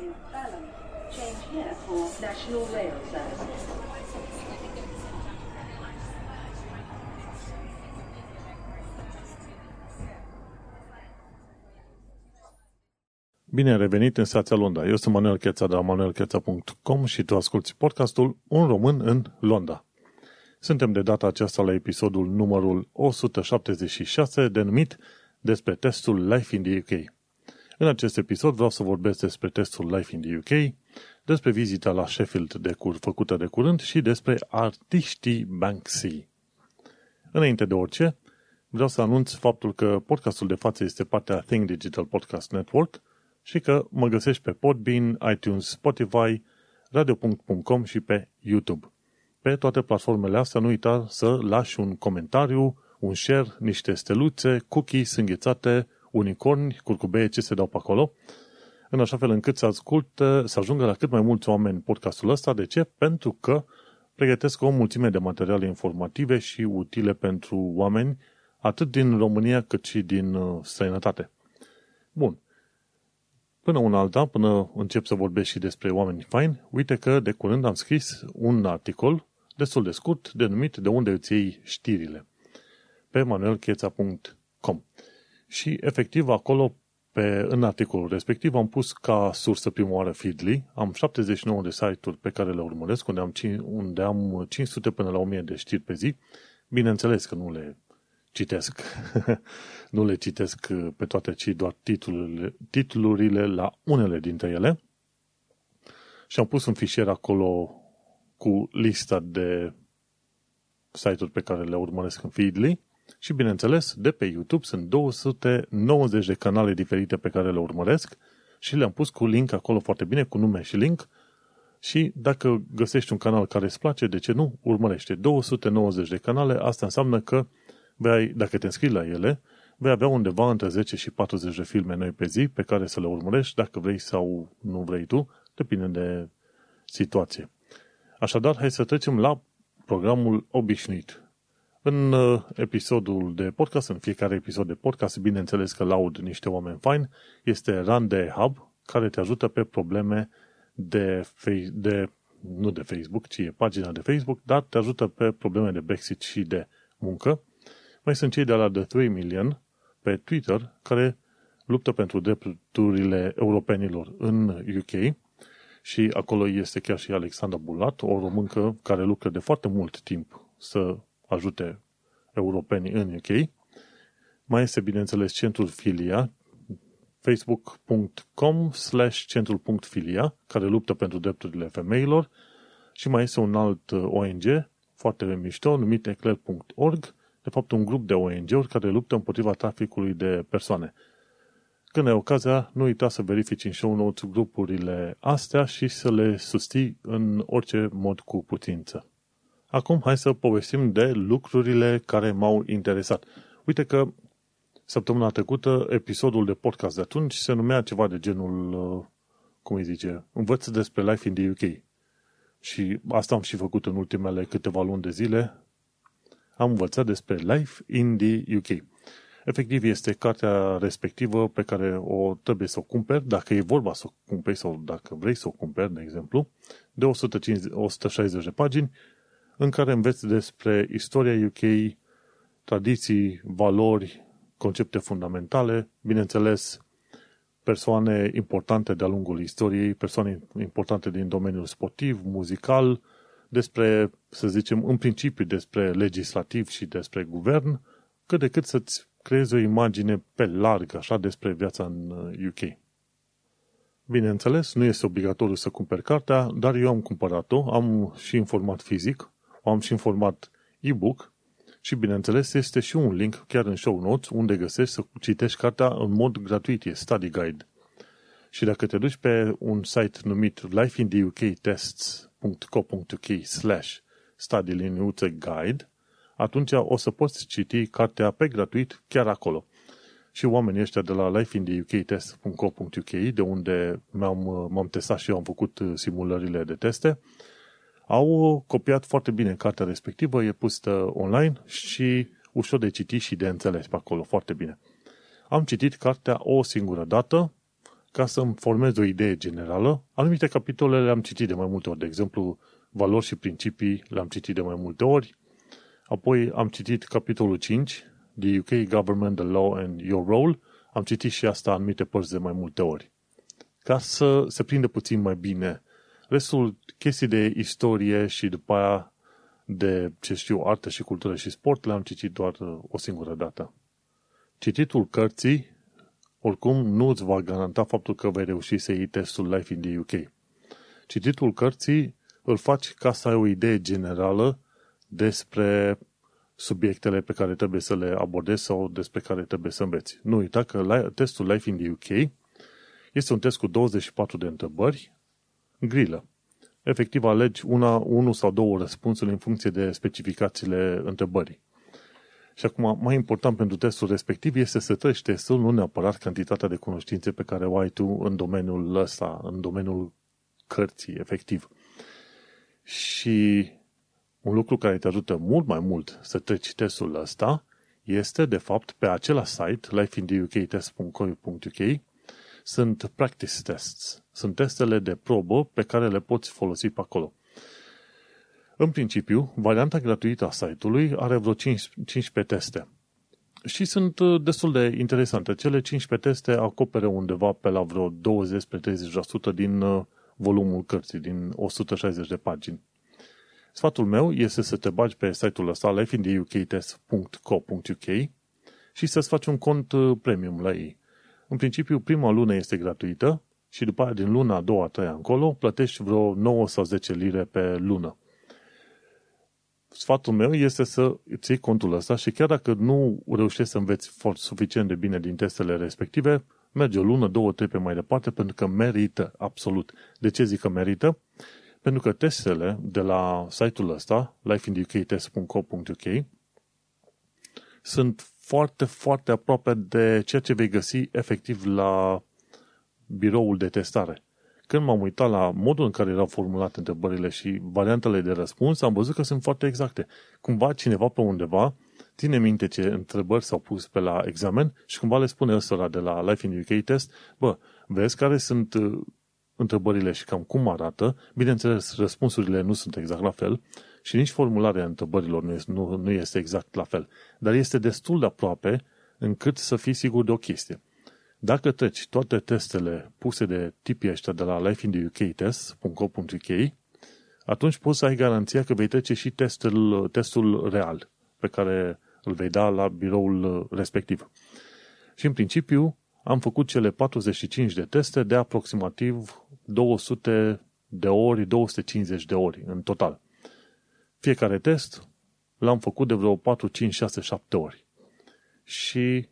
in Balham. Change here for National Rail Services. Bine ai revenit în stația Londra. Eu sunt Manuel Cheța de la manuelcheța.com și tu asculti podcastul Un român în Londra. Suntem de data aceasta la episodul numărul 176 denumit despre testul Life in the UK. În acest episod vreau să vorbesc despre testul Life in the UK, despre vizita la Sheffield de cur, făcută de curând și despre artiștii Banksy. Înainte de orice, vreau să anunț faptul că podcastul de față este partea Think Digital Podcast Network și că mă găsești pe Podbean, iTunes, Spotify, radio.com și pe YouTube. Pe toate platformele astea nu uita să lași un comentariu, un share, niște steluțe, cookies înghețate, unicorni, curcubeie, ce se dau pe acolo, în așa fel încât să asculte, să ajungă la cât mai mulți oameni podcastul ăsta. De ce? Pentru că pregătesc o mulțime de materiale informative și utile pentru oameni, atât din România cât și din uh, străinătate. Bun. Până una alta, până încep să vorbesc și despre oameni faini, uite că de curând am scris un articol destul de scurt, denumit De unde îți iei știrile, pe manuelcheța.com. Și efectiv acolo, pe, în articolul respectiv, am pus ca sursă prima oară Feedly. Am 79 de site-uri pe care le urmăresc, unde am, unde am 500 până la 1000 de știri pe zi. Bineînțeles că nu le citesc. nu le citesc pe toate, ci doar titlurile, titlurile la unele dintre ele. Și am pus un fișier acolo cu lista de site-uri pe care le urmăresc în Feedly și, bineînțeles, de pe YouTube sunt 290 de canale diferite pe care le urmăresc și le-am pus cu link acolo foarte bine, cu nume și link și dacă găsești un canal care îți place, de ce nu? Urmărește 290 de canale, asta înseamnă că vei, dacă te înscrii la ele, vei avea undeva între 10 și 40 de filme noi pe zi pe care să le urmărești, dacă vrei sau nu vrei tu, depinde de situație. Așadar, hai să trecem la programul obișnuit. În uh, episodul de podcast, în fiecare episod de podcast, bineînțeles că laud niște oameni faini, este Run de Hub, care te ajută pe probleme de, de nu de Facebook, ci e pagina de Facebook, dar te ajută pe probleme de Brexit și de muncă. Mai sunt cei de la The 3 Million pe Twitter, care luptă pentru drepturile europenilor în UK și acolo este chiar și Alexandra Bulat, o româncă care lucră de foarte mult timp să ajute europenii în UK. Mai este, bineînțeles, centrul Filia, facebook.com slash centrul.filia, care luptă pentru drepturile femeilor și mai este un alt uh, ONG foarte mișto numit eclair.org, de fapt un grup de ONG-uri care luptă împotriva traficului de persoane. Când ai ocazia, nu uita să verifici în show notes grupurile astea și să le susții în orice mod cu putință. Acum hai să povestim de lucrurile care m-au interesat. Uite că săptămâna trecută episodul de podcast de atunci se numea ceva de genul, uh, cum îi zice, învăț despre Life in the UK. Și asta am și făcut în ultimele câteva luni de zile. Am învățat despre Life in the UK. Efectiv, este cartea respectivă pe care o trebuie să o cumperi, dacă e vorba să o cumperi sau dacă vrei să o cumperi, de exemplu, de 150, 160 de pagini, în care înveți despre istoria UK, tradiții, valori, concepte fundamentale, bineînțeles, persoane importante de-a lungul istoriei, persoane importante din domeniul sportiv, muzical, despre, să zicem, în principiu despre legislativ și despre guvern, cât de cât să-ți creezi o imagine pe larg, așa, despre viața în UK. Uh, Bineînțeles, nu este obligatoriu să cumperi cartea, dar eu am cumpărat-o, am și în format fizic, am și în format e-book și, bineînțeles, este și un link chiar în show notes unde găsești să citești cartea în mod gratuit, e study guide. Și dacă te duci pe un site numit lifeintheuktests.co.uk slash study guide, atunci o să poți citi cartea pe gratuit chiar acolo. Și oamenii ăștia de la lifeintheUKtest.co.uk, de unde m-am, m-am testat și eu am făcut simulările de teste, au copiat foarte bine cartea respectivă, e pusă online și ușor de citit și de înțeles pe acolo, foarte bine. Am citit cartea o singură dată, ca să-mi formez o idee generală. Anumite capitole le-am citit de mai multe ori, de exemplu, valori și principii le-am citit de mai multe ori. Apoi am citit capitolul 5, The UK Government, the Law and Your Role. Am citit și asta anumite părți de mai multe ori. Ca să se prinde puțin mai bine. Restul chestii de istorie și după aia de, ce știu, artă și cultură și sport le-am citit doar uh, o singură dată. Cititul cărții, oricum, nu îți va garanta faptul că vei reuși să iei testul Life in the UK. Cititul cărții îl faci ca să ai o idee generală despre subiectele pe care trebuie să le abordezi sau despre care trebuie să înveți. Nu uita că testul Life in the UK este un test cu 24 de întrebări, grilă. Efectiv, alegi una, unul sau două răspunsuri în funcție de specificațiile întrebării. Și acum, mai important pentru testul respectiv este să treci testul, nu neapărat cantitatea de cunoștințe pe care o ai tu în domeniul ăsta, în domeniul cărții, efectiv. Și un lucru care te ajută mult mai mult să treci testul ăsta este, de fapt, pe același site, lifeintheUKtest.co.uk, sunt practice tests. Sunt testele de probă pe care le poți folosi pe acolo. În principiu, varianta gratuită a site-ului are vreo 15 teste. Și sunt uh, destul de interesante. Cele 15 teste acoperă undeva pe la vreo 20-30% din uh, volumul cărții, din 160 de pagini. Sfatul meu este să te bagi pe site-ul ăsta, lifeintheUKtest.co.uk și să-ți faci un cont uh, premium la ei. În principiu, prima lună este gratuită și după aia, din luna a doua, a treia încolo, plătești vreo 9 sau 10 lire pe lună. Sfatul meu este să îți iei contul ăsta și chiar dacă nu reușești să înveți foarte suficient de bine din testele respective, merge o lună, două, trei pe mai departe, pentru că merită, absolut. De ce zic că merită? Pentru că testele de la site-ul ăsta, lifeintheUKtest.co.uk, sunt foarte, foarte aproape de ceea ce vei găsi efectiv la biroul de testare. Când m-am uitat la modul în care erau formulate întrebările și variantele de răspuns, am văzut că sunt foarte exacte. Cumva cineva pe undeva ține minte ce întrebări s-au pus pe la examen și cumva le spune ăstora de la Life in UK Test, bă, vezi care sunt uh, întrebările și cam cum arată. Bineînțeles, răspunsurile nu sunt exact la fel și nici formularea întrebărilor nu este, nu, nu este exact la fel. Dar este destul de aproape încât să fii sigur de o chestie. Dacă treci toate testele puse de tipii ăștia de la lifeintheUKtest.co.uk, atunci poți să ai garanția că vei trece și testul, testul real pe care îl vei da la biroul respectiv. Și în principiu am făcut cele 45 de teste de aproximativ 200 de ori, 250 de ori în total. Fiecare test l-am făcut de vreo 4, 5, 6, 7 ori. Și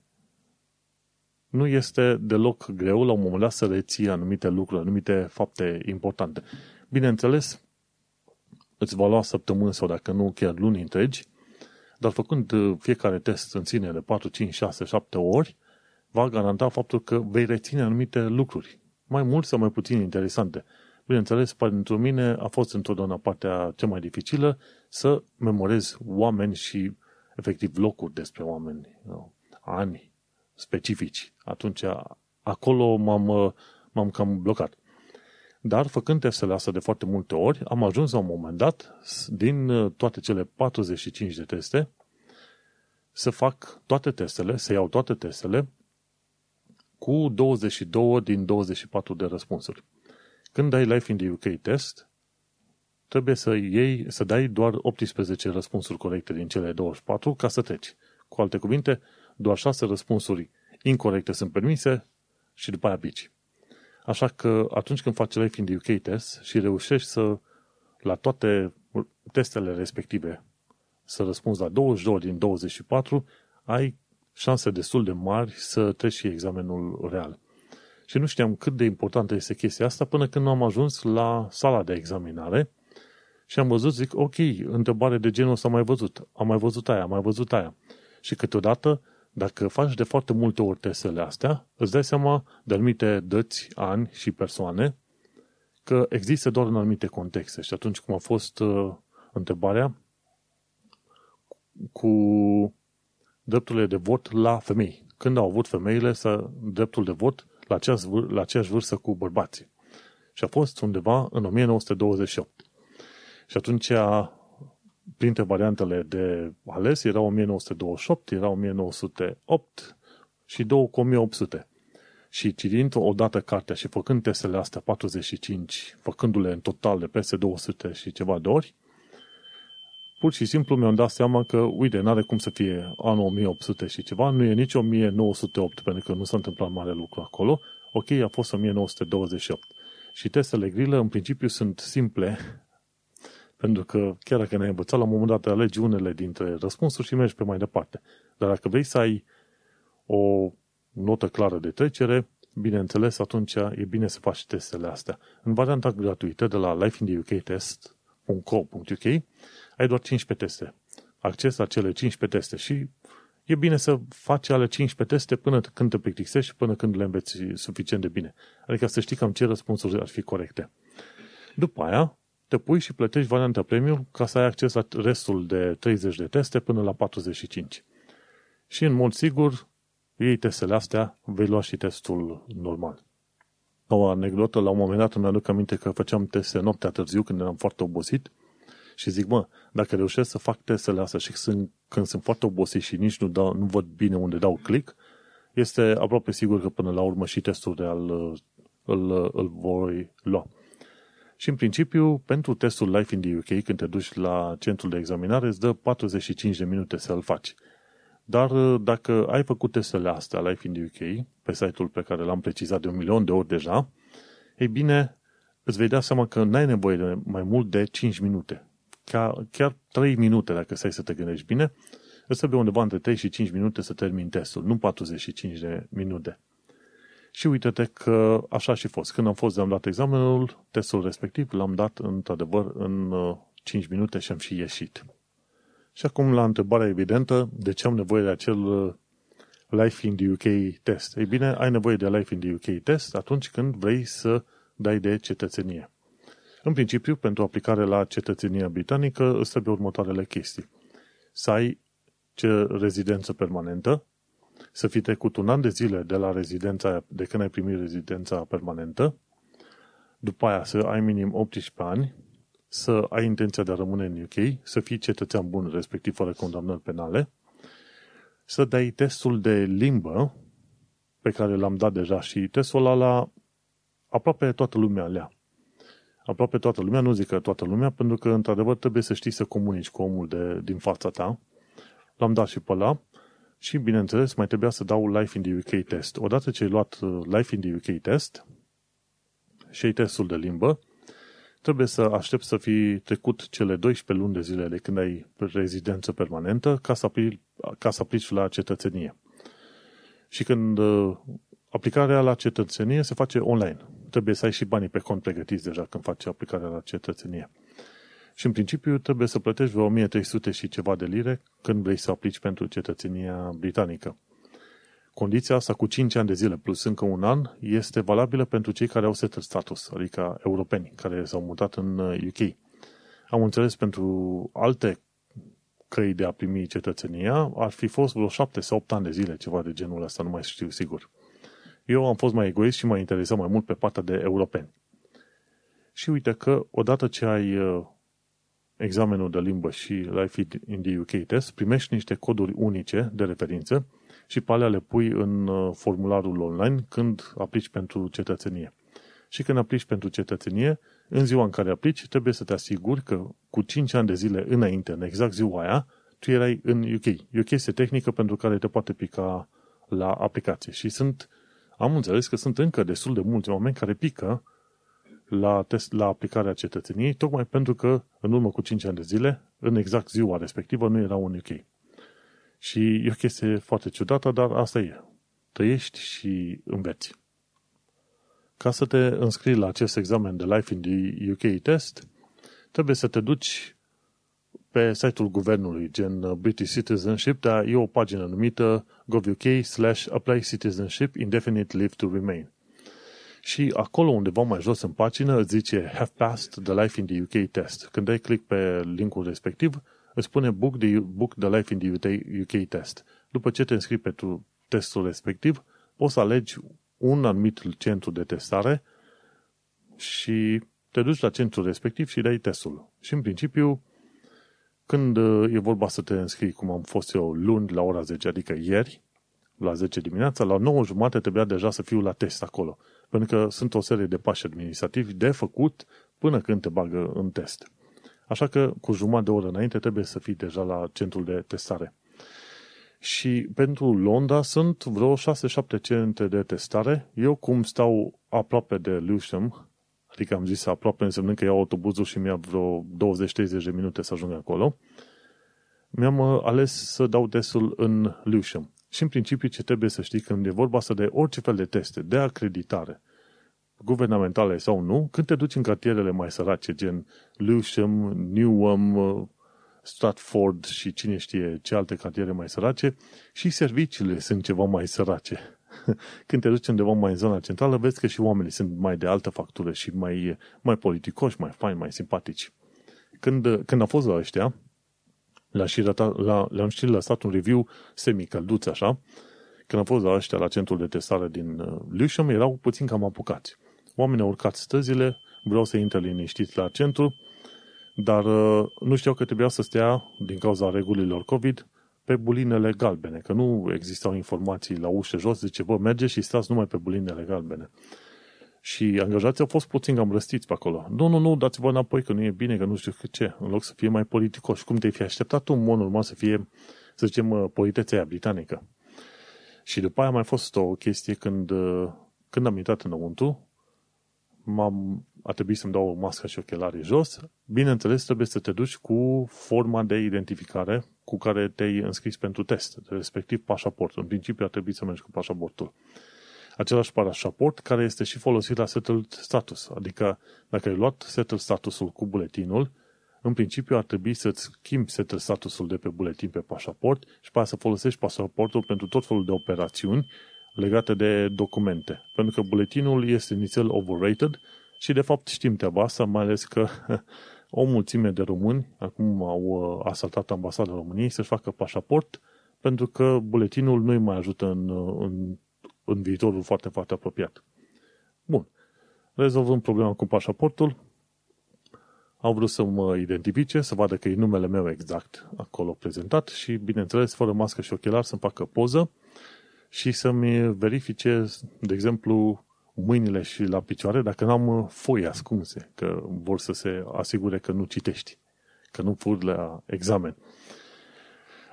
nu este deloc greu la un moment dat să reții anumite lucruri, anumite fapte importante. Bineînțeles, îți va lua săptămâni sau dacă nu chiar luni întregi, dar făcând uh, fiecare test în sine de 4, 5, 6, 7 ori, va garanta faptul că vei reține anumite lucruri, mai mult sau mai puțin interesante. Bineînțeles, pentru mine a fost întotdeauna partea cea mai dificilă să memorez oameni și efectiv locuri despre oameni, ani specifici. Atunci acolo m-am, m-am cam blocat. Dar făcând testele astea de foarte multe ori, am ajuns la un moment dat, din toate cele 45 de teste, să fac toate testele, să iau toate testele cu 22 din 24 de răspunsuri. Când dai Life in the UK test, trebuie să iei, să dai doar 18 răspunsuri corecte din cele 24 ca să treci. Cu alte cuvinte, doar 6 răspunsuri incorrecte sunt permise și după aia bici. Așa că atunci când faci Life in the UK test și reușești să, la toate testele respective, să răspunzi la 22 din 24, ai șanse destul de mari să treci și examenul real. Și nu știam cât de importantă este chestia asta până când am ajuns la sala de examinare și am văzut, zic, ok, întrebare de genul ăsta am mai văzut, am mai văzut aia, am mai văzut aia. Și câteodată, dacă faci de foarte multe ori testele astea, îți dai seama de anumite dăți, ani și persoane că există doar în anumite contexte. Și atunci cum a fost uh, întrebarea cu drepturile de vot la femei. Când au avut femeile să, dreptul de vot la aceeași, la aceeași vârstă cu bărbații. Și a fost undeva în 1928. Și atunci, printre variantele de ales, era 1928, era 1908 și două cu 1800. Și citind odată cartea și făcând testele astea 45, făcându-le în total de peste 200 și ceva de ori, pur și simplu mi-am dat seama că, uite, n-are cum să fie anul 1800 și ceva, nu e nici 1908, pentru că nu s-a întâmplat mare lucru acolo. Ok, a fost 1928. Și testele grile, în principiu, sunt simple, pentru că chiar dacă ne-ai învățat, la un moment dat alegi unele dintre răspunsuri și mergi pe mai departe. Dar dacă vrei să ai o notă clară de trecere, bineînțeles, atunci e bine să faci testele astea. În varianta gratuită de la lifeintheuk.co.uk ai doar 15 teste. Acces la cele 15 teste și e bine să faci ale 15 teste până când te plictisești și până când le înveți suficient de bine. Adică să știi cam ce răspunsuri ar fi corecte. După aia, te pui și plătești varianta premium ca să ai acces la restul de 30 de teste până la 45. Și în mod sigur, iei testele astea, vei lua și testul normal. O anecdotă, la un moment dat îmi aduc aminte că făceam teste noaptea târziu când eram foarte obosit și zic, mă, dacă reușesc să fac testele astea și sunt, când sunt foarte obosit și nici nu, dau, nu văd bine unde dau click, este aproape sigur că până la urmă și testul real îl, îl, îl voi lua. Și în principiu, pentru testul Life in the UK, când te duci la centrul de examinare, îți dă 45 de minute să-l faci. Dar dacă ai făcut testele astea Life in the UK, pe site-ul pe care l-am precizat de un milion de ori deja, ei bine, îți vei da seama că n-ai nevoie de mai mult de 5 minute chiar, chiar 3 minute, dacă stai să te gândești bine, îți trebuie undeva între 3 și 5 minute să termin testul, nu 45 de minute. Și uite-te că așa și fost. Când am fost de am dat examenul, testul respectiv l-am dat într-adevăr în 5 uh, minute și am și ieșit. Și acum la întrebarea evidentă, de ce am nevoie de acel uh, Life in the UK test? Ei bine, ai nevoie de Life in the UK test atunci când vrei să dai de cetățenie. În principiu, pentru aplicare la cetățenia britanică, îți trebuie următoarele chestii. Să ai ce rezidență permanentă, să fi trecut un an de zile de la rezidența de când ai primit rezidența permanentă, după aia să ai minim 18 ani, să ai intenția de a rămâne în UK, să fii cetățean bun, respectiv fără condamnări penale, să dai testul de limbă, pe care l-am dat deja și testul ăla la aproape toată lumea lea aproape toată lumea, nu zic că toată lumea, pentru că, într-adevăr, trebuie să știi să comunici cu omul de, din fața ta. L-am dat și pe la și, bineînțeles, mai trebuia să dau Life in the UK test. Odată ce ai luat uh, Life in the UK test și ai testul de limbă, trebuie să aștepți să fi trecut cele 12 luni de zile de când ai rezidență permanentă ca să aplici, ca să aplici la cetățenie. Și când uh, aplicarea la cetățenie se face online trebuie să ai și banii pe cont pregătiți deja când faci aplicarea la cetățenie. Și în principiu trebuie să plătești vreo 1300 și ceva de lire când vrei să aplici pentru cetățenia britanică. Condiția asta cu 5 ani de zile plus încă un an este valabilă pentru cei care au settled status, adică europeni care s-au mutat în UK. Uh, Am înțeles pentru alte căi de a primi cetățenia ar fi fost vreo 7 sau 8 ani de zile, ceva de genul ăsta, nu mai știu sigur. Eu am fost mai egoist și m-a interesat mai mult pe partea de europeni. Și uite că odată ce ai uh, examenul de limbă și Life in the UK test, primești niște coduri unice de referință și pe alea le pui în uh, formularul online când aplici pentru cetățenie. Și când aplici pentru cetățenie, în ziua în care aplici, trebuie să te asiguri că cu 5 ani de zile înainte, în exact ziua aia, tu erai în UK. E o chestie tehnică pentru care te poate pica la aplicație. Și sunt am înțeles că sunt încă destul de mulți oameni care pică la, test, la aplicarea cetățeniei, tocmai pentru că în urmă cu 5 ani de zile, în exact ziua respectivă, nu erau în UK. Și e o chestie foarte ciudată, dar asta e. Trăiești și înveți. Ca să te înscrii la acest examen de Life in the UK test, trebuie să te duci pe site-ul guvernului, gen uh, British Citizenship, dar e o pagină numită gov.uk slash apply citizenship indefinite leave to remain. Și acolo undeva mai jos în pagină îți zice have passed the life in the UK test. Când dai click pe linkul respectiv, îți spune book the, book the life in the UK test. După ce te înscrii pentru testul respectiv, poți să alegi un anumit centru de testare și te duci la centrul respectiv și dai testul. Și în principiu, când uh, e vorba să te înscrii, cum am fost eu luni la ora 10, adică ieri, la 10 dimineața, la 9 jumate trebuia deja să fiu la test acolo. Pentru că sunt o serie de pași administrativi de făcut până când te bagă în test. Așa că cu jumătate de oră înainte trebuie să fii deja la centrul de testare. Și pentru Londra sunt vreo 6-7 centre de testare. Eu cum stau aproape de Lewisham, adică am zis aproape însemnând că iau autobuzul și mi-a vreo 20-30 de minute să ajung acolo, mi-am uh, ales să dau testul în Lewisham. Și în principiu ce trebuie să știi când e vorba să de orice fel de teste, de acreditare, guvernamentale sau nu, când te duci în cartierele mai sărace, gen Lewisham, Newham, uh, Stratford și cine știe ce alte cartiere mai sărace, și serviciile sunt ceva mai sărace. Când te duci undeva mai în zona centrală, vezi că și oamenii sunt mai de altă factură și mai, mai politicoși, mai faini, mai simpatici. Când, când a fost la ăștia, le-am și, rătat, la, le-am și lăsat un review semi-călduț așa, când am fost la ăștia la centrul de testare din uh, Lewisham, erau puțin cam apucați. Oamenii au urcat străzile, vreau să intre liniștiți la centru, dar uh, nu știau că trebuia să stea, din cauza regulilor COVID, pe bulinele galbene, că nu existau informații la ușă jos, zice, bă, merge și stați numai pe bulinele galbene. Și angajații au fost puțin cam răstiți pe acolo. Nu, nu, nu, dați-vă înapoi că nu e bine, că nu știu ce, în loc să fie mai politicoși. Cum te-ai fi așteptat tu, în mod normal, să fie, să zicem, uh, politețea aia britanică. Și după aia a mai fost o chestie când, uh, când am intrat înăuntru, m-am, a trebuit să-mi dau o mască și ochelari jos. Bineînțeles, trebuie să te duci cu forma de identificare cu care te-ai înscris pentru test, respectiv pașaportul. În principiu ar trebui să mergi cu pașaportul. Același pașaport care este și folosit la settled status. Adică dacă ai luat settled statusul cu buletinul, în principiu ar trebui să-ți schimbi settled statusul de pe buletin pe pașaport și pe să folosești pașaportul pentru tot felul de operațiuni legate de documente. Pentru că buletinul este inițial overrated și de fapt știm treaba asta, mai ales că o mulțime de români acum au uh, asaltat ambasada României să-și facă pașaport pentru că buletinul nu îi mai ajută în, uh, în, în viitorul foarte, foarte apropiat. Bun. Rezolvând problema cu pașaportul, au vrut să mă identifice, să vadă că e numele meu exact acolo prezentat și, bineînțeles, fără mască și ochelari să-mi facă poză și să-mi verifice, de exemplu, mâinile și la picioare dacă n-am uh, foi ascunse, că vor să se asigure că nu citești, că nu furi la examen.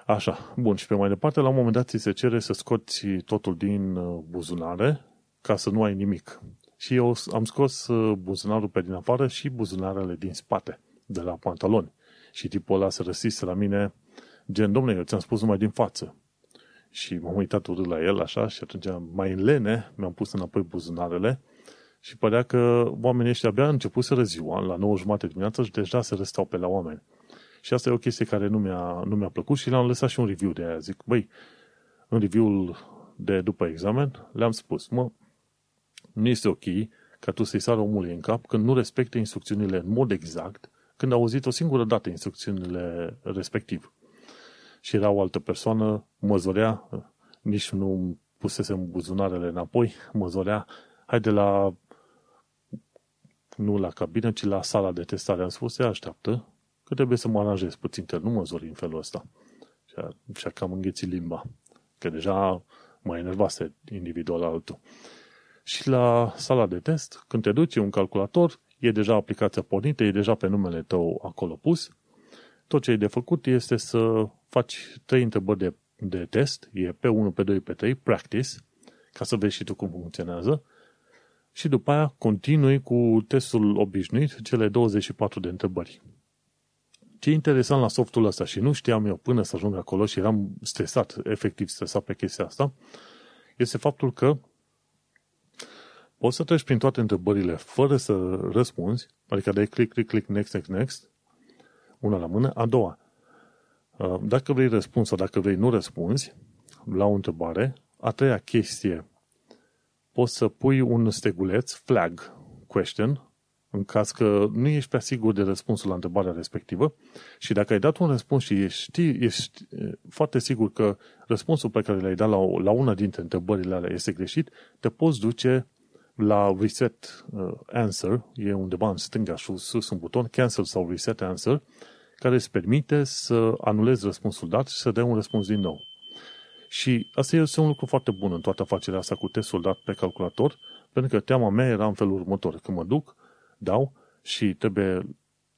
Așa, bun, și pe mai departe, la un moment dat ți se cere să scoți totul din uh, buzunare ca să nu ai nimic. Și eu am scos uh, buzunarul pe din afară și buzunarele din spate, de la pantaloni. Și tipul ăla se răsise la mine, gen, domnule, eu ți-am spus numai din față. Și m-am uitat urât la el așa și atunci mai în lene mi-am pus înapoi buzunarele și părea că oamenii ăștia abia începuseră ziua, la 9 jumate dimineața și deja se răstau pe la oameni. Și asta e o chestie care nu mi-a, nu mi-a plăcut și le-am lăsat și un review de aia. Zic, băi, în review-ul de după examen le-am spus, mă, nu este ok ca tu să-i sară omului în cap când nu respecte instrucțiunile în mod exact, când a auzit o singură dată instrucțiunile respectiv și era o altă persoană, mă zorea, nici nu pusesem buzunarele înapoi, mă zorea, hai de la nu la cabină, ci la sala de testare. Am spus, se așteaptă, că trebuie să mă aranjez puțin, că nu mă zori în felul ăsta. Și a, și a cam înghețit limba, că deja mă enervase individual altul. Și la sala de test, când te duci, e un calculator, e deja aplicația pornită, e deja pe numele tău acolo pus. Tot ce e de făcut este să faci trei întrebări de, de test, e pe 1, pe 2, pe 3, practice, ca să vezi și tu cum funcționează, și după aia continui cu testul obișnuit, cele 24 de întrebări. Ce e interesant la softul ăsta și nu știam eu până să ajung acolo și eram stresat, efectiv stresat pe chestia asta, este faptul că poți să treci prin toate întrebările fără să răspunzi, adică dai click, click, click, next, next, next, una la mână. A doua, Uh, dacă vrei răspuns sau dacă vrei nu răspunzi la o întrebare, a treia chestie, poți să pui un steguleț, flag question, în caz că nu ești prea sigur de răspunsul la întrebarea respectivă și dacă ai dat un răspuns și ești, ești foarte sigur că răspunsul pe care l-ai dat la, la una dintre întrebările alea este greșit, te poți duce la reset uh, answer, e undeva în stânga sus, sus un buton, cancel sau reset answer, care îți permite să anulezi răspunsul dat și să dai un răspuns din nou. Și asta este un lucru foarte bun în toată afacerea asta cu testul dat pe calculator, pentru că teama mea era în felul următor. Când mă duc, dau și trebuie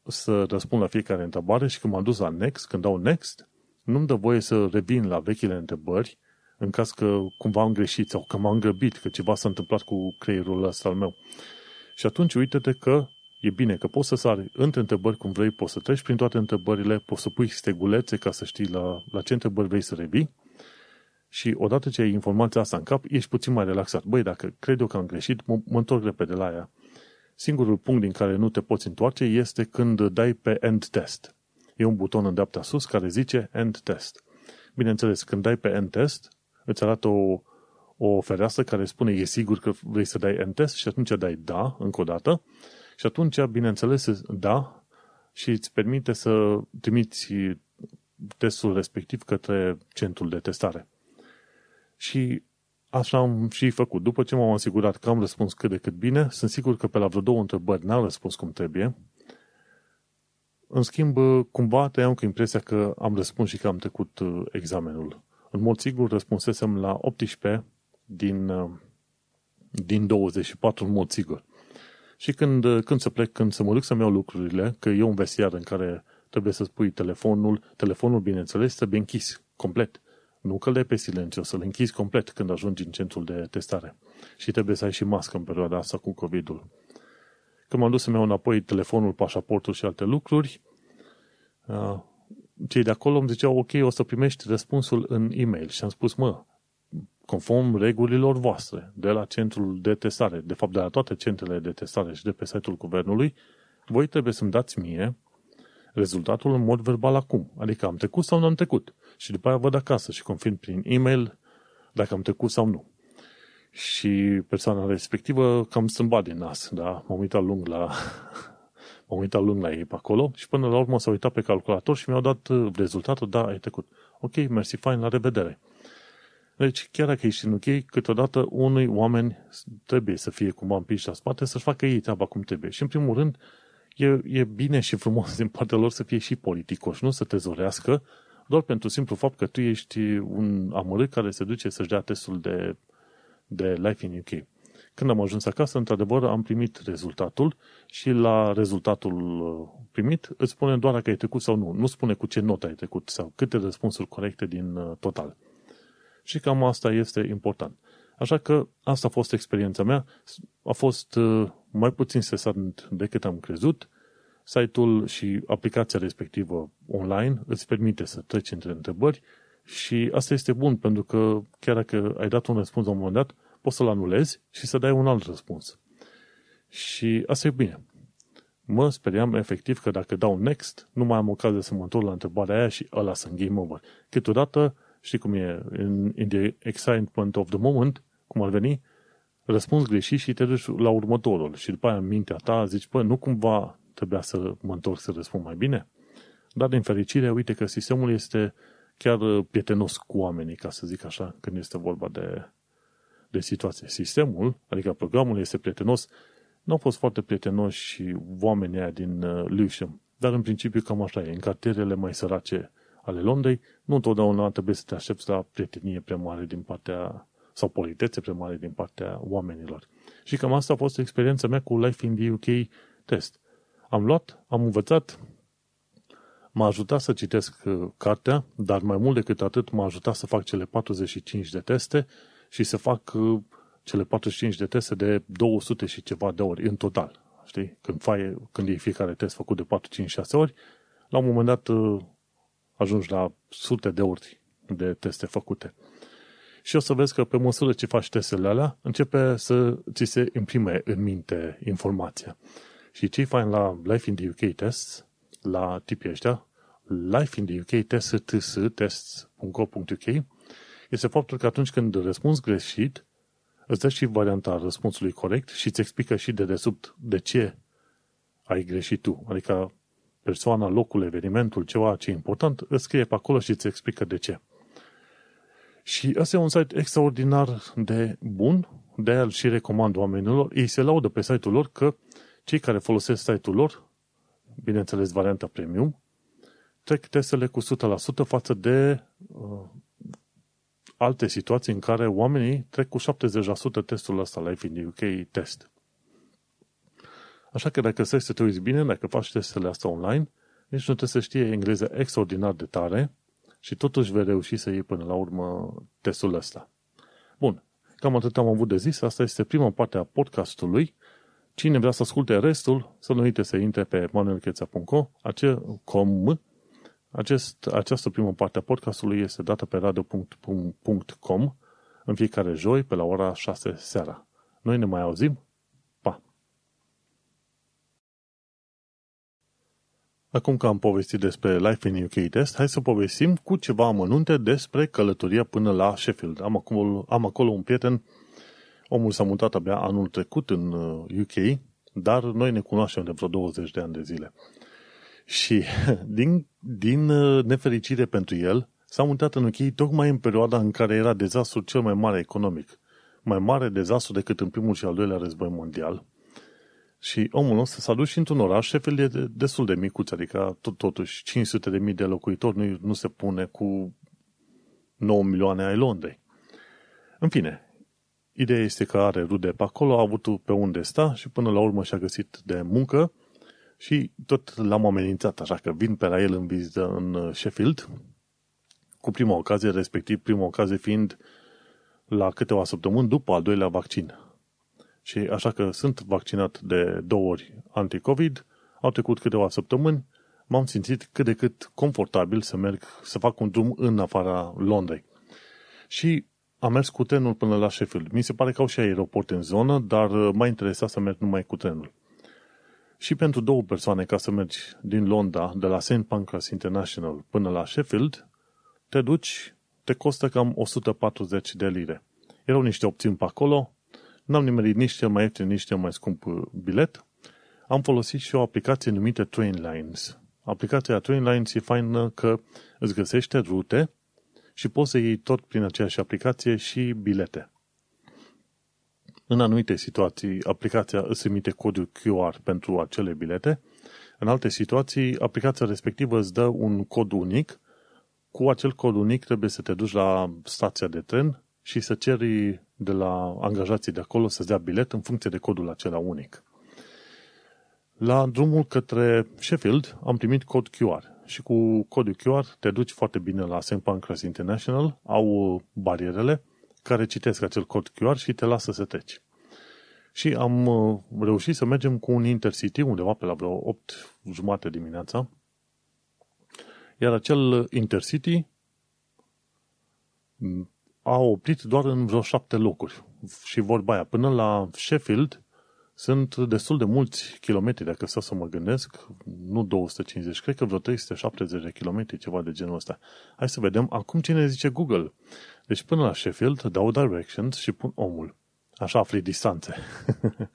să răspund la fiecare întrebare și când m-am dus la next, când dau next, nu-mi dă voie să revin la vechile întrebări în caz că cumva am greșit sau că m-am grăbit, că ceva s-a întâmplat cu creierul ăsta al meu. Și atunci uite-te că e bine că poți să sari între întrebări cum vrei, poți să treci prin toate întrebările, poți să pui stegulețe ca să știi la, la ce întrebări vrei să revii și odată ce ai informația asta în cap, ești puțin mai relaxat. Băi, dacă cred eu că am greșit, mă, mă întorc repede la ea. Singurul punct din care nu te poți întoarce este când dai pe End Test. E un buton în dreapta sus care zice End Test. Bineînțeles, când dai pe End Test, îți arată o, o fereastră care spune e sigur că vrei să dai End Test și atunci dai da încă o dată și atunci, bineînțeles, da și îți permite să trimiți testul respectiv către centrul de testare. Și așa am și făcut. După ce m-am asigurat că am răspuns cât de cât bine, sunt sigur că pe la vreo două întrebări n-am răspuns cum trebuie. În schimb, cumva tăiam cu impresia că am răspuns și că am trecut uh, examenul. În mod sigur, răspunsesem la 18 din, uh, din 24, în mod sigur. Și când, uh, când să plec, când să mă duc să-mi iau lucrurile, că e un vestiar în care trebuie să spui telefonul, telefonul, bineînțeles, trebuie închis complet. Nu că le pe silențiu, să-l închizi complet când ajungi în centrul de testare. Și trebuie să ai și mască în perioada asta cu COVID-ul. Când m-am dus să-mi iau înapoi telefonul, pașaportul și alte lucruri, uh, cei de acolo îmi ziceau, ok, o să primești răspunsul în e-mail. Și am spus, mă, conform regulilor voastre, de la centrul de testare, de fapt de la toate centrele de testare și de pe site-ul guvernului, voi trebuie să-mi dați mie rezultatul în mod verbal acum. Adică am trecut sau nu am trecut. Și după aia văd acasă și confirm prin e-mail dacă am trecut sau nu. Și persoana respectivă cam strâmba din nas, da? M-am uitat lung la, m-am uitat lung la ei pe acolo și până la urmă s-au uitat pe calculator și mi-au dat uh, rezultatul, da, ai trecut. Ok, mersi, fain, la revedere. Deci, chiar dacă ești în ok, câteodată unui oameni trebuie să fie cumva împiși la spate, să-și facă ei treaba cum trebuie. Și, în primul rând, e, e bine și frumos din partea lor să fie și politicoși, nu să te zorească, doar pentru simplu fapt că tu ești un amărât care se duce să-și dea testul de, de Life in UK. Când am ajuns acasă, într-adevăr, am primit rezultatul și la rezultatul uh, primit îți spune doar dacă ai trecut sau nu. Nu spune cu ce notă ai trecut sau câte răspunsuri corecte din uh, total. Și cam asta este important. Așa că asta a fost experiența mea. A fost uh, mai puțin stresant decât am crezut. Site-ul și aplicația respectivă online îți permite să treci între întrebări și asta este bun pentru că chiar dacă ai dat un răspuns la un moment dat, poți să-l anulezi și să dai un alt răspuns. Și asta e bine. Mă speriam efectiv că dacă dau next, nu mai am ocazia să mă întorc la întrebarea aia și ăla să game over. Câteodată, știi cum e, in, in the excitement of the moment, cum ar veni, răspuns greșit și te duci la următorul. Și după aia în mintea ta zici, bă, nu cumva trebuia să mă întorc să răspund mai bine? Dar, din fericire, uite că sistemul este chiar prietenos cu oamenii, ca să zic așa, când este vorba de, de situație. Sistemul, adică programul este prietenos, nu au fost foarte prietenoși și oamenii aia din uh, Lewisham, dar în principiu cam așa e. În cartierele mai sărace ale Londrei, nu întotdeauna trebuie să te aștepți la prietenie prea mare din partea sau politețe prea mare din partea oamenilor. Și cam asta a fost experiența mea cu Life in the UK test. Am luat, am învățat, m-a ajutat să citesc uh, cartea, dar mai mult decât atât m-a ajutat să fac cele 45 de teste și să fac uh, cele 45 de teste de 200 și ceva de ori în total. Știi? Când, fai, când e fiecare test făcut de 4, 5, 6 ori, la un moment dat uh, ajungi la sute de ori de teste făcute. Și o să vezi că pe măsură ce faci testele alea, începe să ți se imprime în minte informația. Și ce fain la Life in the UK Tests, la tipii ăștia, Life in the UK Tests, tests.co.uk, este faptul că atunci când răspunzi greșit, îți dă și varianta răspunsului corect și îți explică și de desubt de ce ai greșit tu. Adică persoana, locul, evenimentul, ceva ce e important, îți scrie pe acolo și îți explică de ce. Și ăsta e un site extraordinar de bun, de aia și recomand oamenilor. Ei se laudă pe site-ul lor că cei care folosesc site-ul lor, bineînțeles varianta premium, trec testele cu 100% față de uh, alte situații în care oamenii trec cu 70% testul ăsta la in UK test. Așa că dacă stai să te uiți bine, dacă faci testele astea online, nici nu trebuie să știe engleză extraordinar de tare și totuși vei reuși să iei până la urmă testul ăsta. Bun, cam atât am avut de zis. Asta este prima parte a podcastului. Cine vrea să asculte restul, să nu uite să intre pe manuelcheța.com acest, această primă parte a podcastului este dată pe radio.com în fiecare joi pe la ora 6 seara. Noi ne mai auzim. Acum că am povestit despre Life in UK Test, hai să povestim cu ceva amănunte despre călătoria până la Sheffield. Am acolo, am acolo un prieten, omul s-a mutat abia anul trecut în UK, uh, dar noi ne cunoaștem de vreo 20 de ani de zile. Și din, din uh, nefericire pentru el, s-a mutat în UK tocmai în perioada în care era dezastru cel mai mare economic. Mai mare dezastru decât în primul și al doilea război mondial. Și omul ăsta s-a dus și într-un oraș, Sheffield e destul de micuț, adică tot, totuși 500 de mii de locuitori nu, nu se pune cu 9 milioane ai Londrei. În fine, ideea este că are rude pe acolo, a avut pe unde sta și până la urmă și-a găsit de muncă și tot l-am amenințat, așa că vin pe la el în vizită în uh, Sheffield, cu prima ocazie, respectiv prima ocazie fiind la câteva săptămâni după al doilea vaccin. Și așa că sunt vaccinat de două ori anti-COVID, au trecut câteva săptămâni, m-am simțit cât de cât confortabil să merg, să fac un drum în afara Londrei. Și am mers cu trenul până la Sheffield. Mi se pare că au și aeroport în zonă, dar uh, m-a interesat să merg numai cu trenul. Și pentru două persoane, ca să mergi din Londra, de la St. Pancras International până la Sheffield, te duci, te costă cam 140 de lire. Erau niște opțiuni pe acolo, n-am nimerit nici cel mai ieftin, nici cel mai scump bilet. Am folosit și o aplicație numită Trainlines. Aplicația Trainlines e faină că îți găsește rute și poți să iei tot prin aceeași aplicație și bilete. În anumite situații, aplicația îți emite codul QR pentru acele bilete. În alte situații, aplicația respectivă îți dă un cod unic. Cu acel cod unic trebuie să te duci la stația de tren și să ceri de la angajații de acolo să-ți dea bilet în funcție de codul acela unic. La drumul către Sheffield am primit cod QR și cu codul QR te duci foarte bine la St. Pancras International, au barierele care citesc acel cod QR și te lasă să treci. Și am uh, reușit să mergem cu un Intercity undeva pe la vreo 8 jumate dimineața. Iar acel Intercity mm, a oprit doar în vreo șapte locuri. Și vorba aia, până la Sheffield sunt destul de mulți kilometri, dacă să să mă gândesc, nu 250, cred că vreo 370 de kilometri, ceva de genul ăsta. Hai să vedem acum cine zice Google. Deci până la Sheffield dau directions și pun omul. Așa afli distanțe.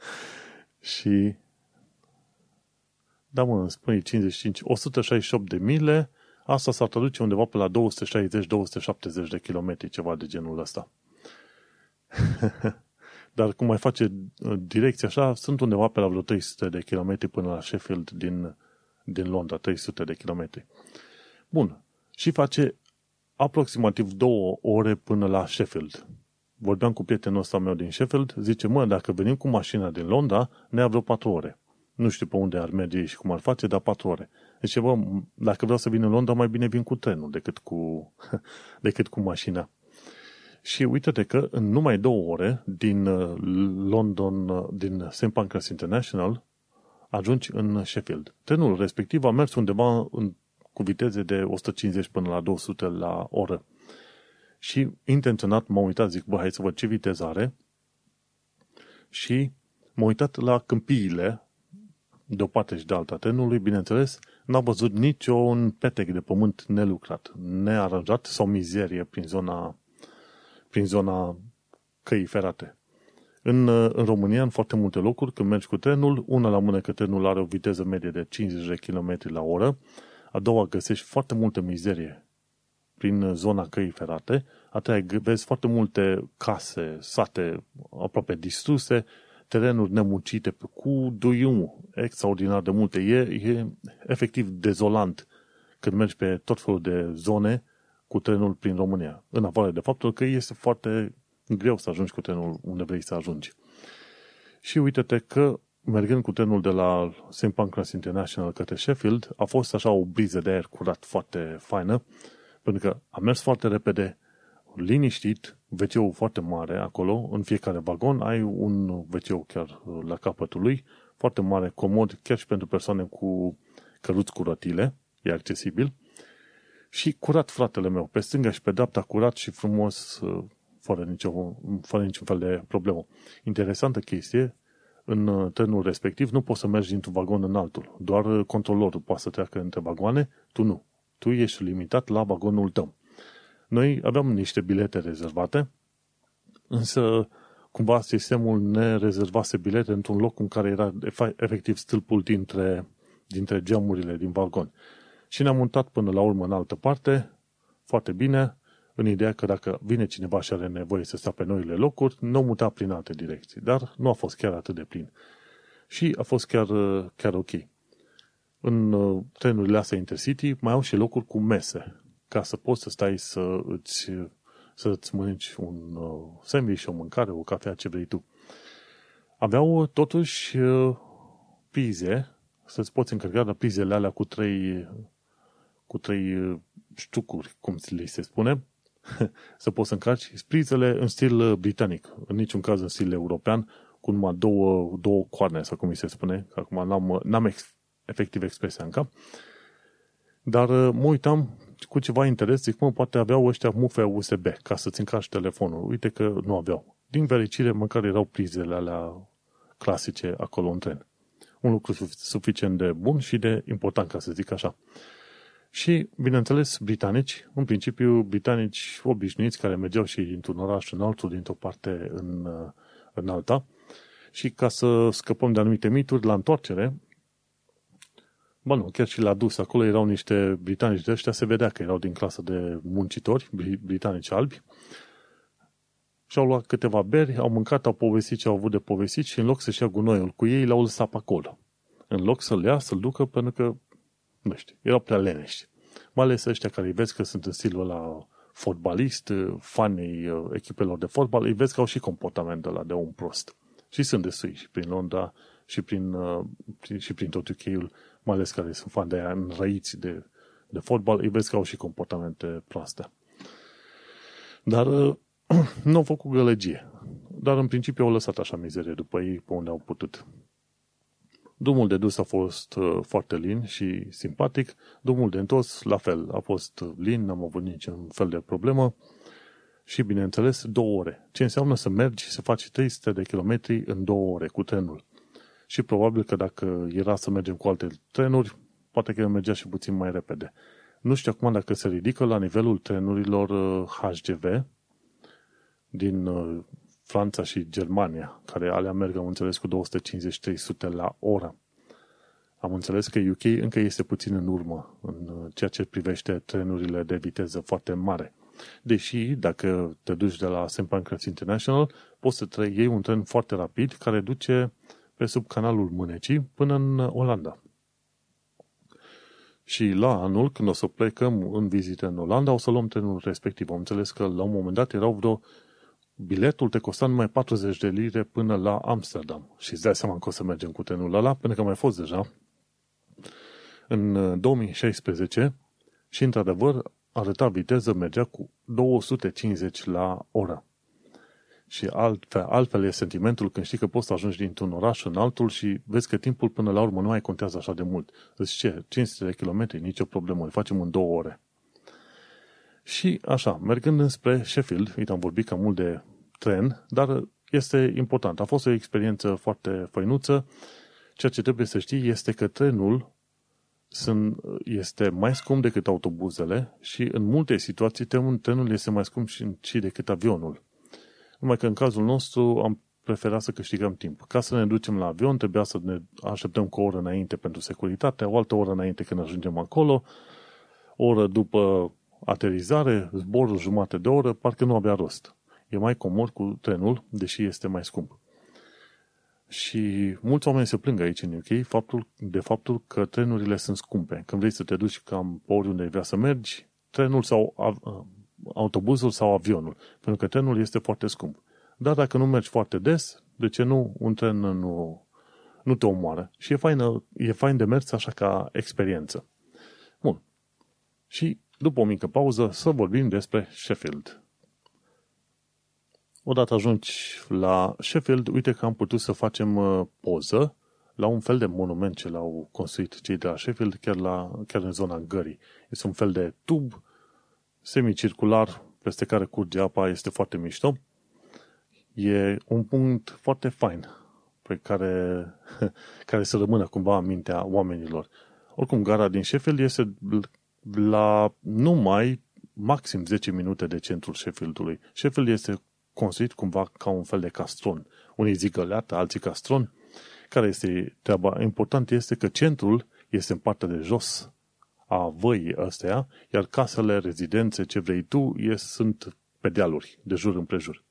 și da mă, îmi spune 55, 168 de mile, asta s-ar traduce undeva pe la 260-270 de kilometri, ceva de genul ăsta. Dar cum mai face uh, direcția așa, sunt undeva pe la vreo 300 de kilometri până la Sheffield din, din Londra, 300 de kilometri. Bun. Și face aproximativ două ore până la Sheffield. Vorbeam cu prietenul ăsta meu din Sheffield, zice, mă, dacă venim cu mașina din Londra, ne ia vreo patru ore. Nu știu pe unde ar merge și cum ar face, dar patru ore. Deci, bă, dacă vreau să vin în Londra, mai bine vin cu trenul decât cu, decât cu mașina. Și uite-te că în numai două ore din uh, London, uh, din St. Pancras International, ajungi în Sheffield. Trenul respectiv a mers undeva în, cu viteze de 150 până la 200 la oră. Și intenționat m-am uitat, zic, bă, hai să văd ce viteză are. Și m-am uitat la câmpiile de o parte și de alta trenului, bineînțeles, n-am văzut niciun petec de pământ nelucrat, nearanjat sau mizerie prin zona, prin zona căii ferate. În, în România, în foarte multe locuri, când mergi cu trenul, una la mână că trenul are o viteză medie de 50 de km la oră, a doua găsești foarte multă mizerie prin zona căii ferate, a treia vezi foarte multe case, sate aproape distruse, terenuri nemucite cu duiumul extraordinar de multe. E, e efectiv dezolant când mergi pe tot felul de zone cu trenul prin România. În afară de faptul că este foarte greu să ajungi cu trenul unde vrei să ajungi. Și uite-te că mergând cu trenul de la St. Pancras International către Sheffield, a fost așa o briză de aer curat foarte faină, pentru că a mers foarte repede, liniștit, wc foarte mare acolo, în fiecare vagon ai un wc chiar la capătul lui, foarte mare, comod, chiar și pentru persoane cu căruți curătile, e accesibil. Și curat, fratele meu, pe stânga și pe dreapta, curat și frumos, fără, nicio, fără niciun fel de problemă. Interesantă chestie, în trenul respectiv nu poți să mergi dintr-un vagon în altul. Doar controlorul poate să treacă între vagoane, tu nu. Tu ești limitat la vagonul tău. Noi aveam niște bilete rezervate, însă cumva sistemul ne rezervase bilete într-un loc în care era efectiv stâlpul dintre, dintre geamurile din vagon. Și ne-am mutat până la urmă în altă parte, foarte bine, în ideea că dacă vine cineva și are nevoie să stea pe noile locuri, nu muta prin alte direcții. Dar nu a fost chiar atât de plin. Și a fost chiar, chiar ok. În uh, trenurile astea Intercity mai au și locuri cu mese, ca să poți să stai să îți, să îți mănânci un uh, sandwich, o mâncare, o cafea, ce vrei tu. Aveau totuși uh, prize, să-ți poți încărca la prizele alea cu trei, cu trei ștucuri, cum li se spune, să poți să încarci prizele în stil britanic, în niciun caz în stil european, cu numai două, două coarne, sau cum mi se spune, că acum n-am, n-am ex, efectiv expresia în cap, dar mă uitam cu ceva interes, zic, mă, poate aveau ăștia mufe USB ca să-ți încarci telefonul. Uite că nu aveau. Din fericire, măcar erau prizele alea clasice acolo în tren. Un lucru suficient de bun și de important, ca să zic așa. Și, bineînțeles, britanici, în principiu, britanici obișnuiți care mergeau și dintr-un oraș în altul, dintr-o parte în, în alta, și ca să scăpăm de anumite mituri, la întoarcere, Bă, nu, chiar și la dus, acolo erau niște britanici de ăștia, se vedea că erau din clasă de muncitori, britanici albi, și au luat câteva beri, au mâncat, au povestit ce au avut de povestit și în loc să-și ia gunoiul cu ei, l-au lăsat pe acolo. În loc să-l ia, să-l ducă, pentru că, nu știu, erau prea lenești. Mai ales ăștia care îi vezi că sunt în stilul ăla fotbalist, fanii uh, echipelor de fotbal, îi vezi că au și comportamentul ăla de om prost. Și sunt destui și prin Londra și prin, uh, și prin tot uk mai ales care sunt fani de aia înrăiți de, de fotbal, îi vezi că au și comportamente proaste. Dar uh, nu au făcut gălăgie. Dar în principiu au lăsat așa mizerie după ei pe unde au putut. Drumul de dus a fost uh, foarte lin și simpatic. Drumul de întors, la fel, a fost lin, n-am avut niciun fel de problemă. Și, bineînțeles, două ore. Ce înseamnă să mergi și să faci 300 de kilometri în două ore cu trenul și probabil că dacă era să mergem cu alte trenuri, poate că mergea și puțin mai repede. Nu știu acum dacă se ridică la nivelul trenurilor HGV uh, din uh, Franța și Germania, care alea merg, am înțeles, cu 250-300 la oră. Am înțeles că UK încă este puțin în urmă în uh, ceea ce privește trenurile de viteză foarte mare. Deși, dacă te duci de la St. Pancras International, poți să iei un tren foarte rapid care duce pe sub canalul Mânecii până în Olanda. Și la anul, când o să plecăm în vizită în Olanda, o să luăm trenul respectiv. Am înțeles că la un moment dat erau vreo biletul te costa numai 40 de lire până la Amsterdam. Și îți dai seama că o să mergem cu trenul ăla, pentru că mai fost deja în 2016 și, într-adevăr, arăta viteză, mergea cu 250 la oră. Și altfel, altfel e sentimentul când știi că poți să ajungi dintr-un oraș în altul și vezi că timpul până la urmă nu mai contează așa de mult. Îți ce? 500 de kilometri, nicio problemă, îl facem în două ore. Și așa, mergând înspre Sheffield, uite, am vorbit cam mult de tren, dar este important. A fost o experiență foarte făinuță. Ceea ce trebuie să știi este că trenul sunt, este mai scump decât autobuzele și în multe situații trenul este mai scump și, și decât avionul. Numai că în cazul nostru am prefera să câștigăm timp. Ca să ne ducem la avion, trebuia să ne așteptăm cu o oră înainte pentru securitate, o altă oră înainte când ajungem acolo, o oră după aterizare, zborul jumate de oră, parcă nu avea rost. E mai comod cu trenul, deși este mai scump. Și mulți oameni se plâng aici în UK faptul, de faptul că trenurile sunt scumpe. Când vrei să te duci cam pe oriunde vrea să mergi, trenul sau autobuzul sau avionul. Pentru că trenul este foarte scump. Dar dacă nu mergi foarte des, de ce nu? Un tren nu, nu te omoară. Și e fain, e fain de mers așa ca experiență. Bun. Și după o mică pauză să vorbim despre Sheffield. Odată ajungi la Sheffield, uite că am putut să facem uh, poză la un fel de monument ce l-au construit cei de la Sheffield, chiar, la, chiar în zona gării. Este un fel de tub semicircular peste care curge apa, este foarte mișto. E un punct foarte fain pe care, care să rămână cumva în mintea oamenilor. Oricum, gara din Sheffield este la numai maxim 10 minute de centrul Sheffieldului. Sheffield este construit cumva ca un fel de castron. Unii zic găleată, alții castron. Care este treaba? Important este că centrul este în partea de jos a văii astea, iar casele, rezidențe, ce vrei tu, ies, sunt pe dealuri, de jur împrejur.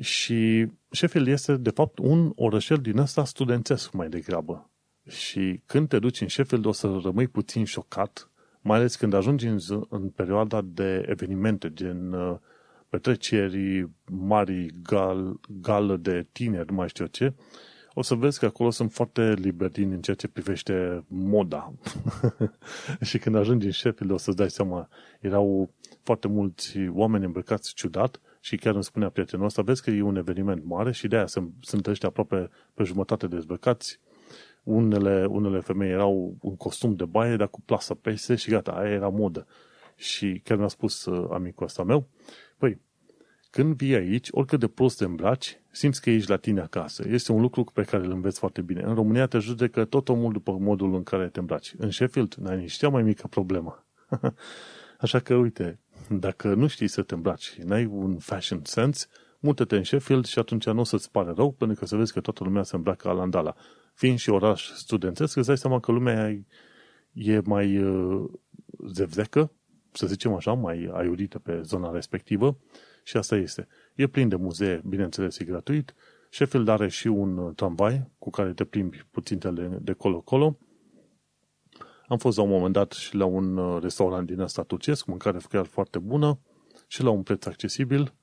Și Sheffield este, de fapt, un orășel din ăsta studențesc mai degrabă. Și când te duci în Sheffield o să rămâi puțin șocat, mai ales când ajungi în, în perioada de evenimente, gen uh, petreceri mari, gal, gală de tineri, nu mai știu ce, o să vezi că acolo sunt foarte libertini în ceea ce privește moda. și când ajungi în Sheffield o să-ți dai seama, erau foarte mulți oameni îmbrăcați ciudat și chiar îmi spunea prietenul ăsta, vezi că e un eveniment mare și de aia sunt, sunt ăștia aproape pe jumătate dezbrăcați. Unele, unele femei erau în costum de baie, dar cu plasă peste și gata, aia era modă. Și chiar mi-a spus uh, amicul ăsta meu, păi, când vii aici, oricât de prost te îmbraci, simți că ești la tine acasă. Este un lucru pe care îl înveți foarte bine. În România te judecă tot omul după modul în care te îmbraci. În Sheffield n-ai nici cea mai mică problemă. Așa că, uite, dacă nu știi să te îmbraci, n-ai un fashion sense, mută-te în Sheffield și atunci nu o să-ți pare rău, pentru că să vezi că toată lumea se îmbracă alandala. Fiind și oraș studențesc, îți dai seama că lumea e mai uh, zevzecă, să zicem așa, mai aiurită pe zona respectivă și asta este. E plin de muzee, bineînțeles, e gratuit. Sheffield are și un uh, tramvai cu care te plimbi puțin de colo-colo. Am fost la un moment dat și la un uh, restaurant din asta turcesc, mâncare chiar foarte bună și la un preț accesibil.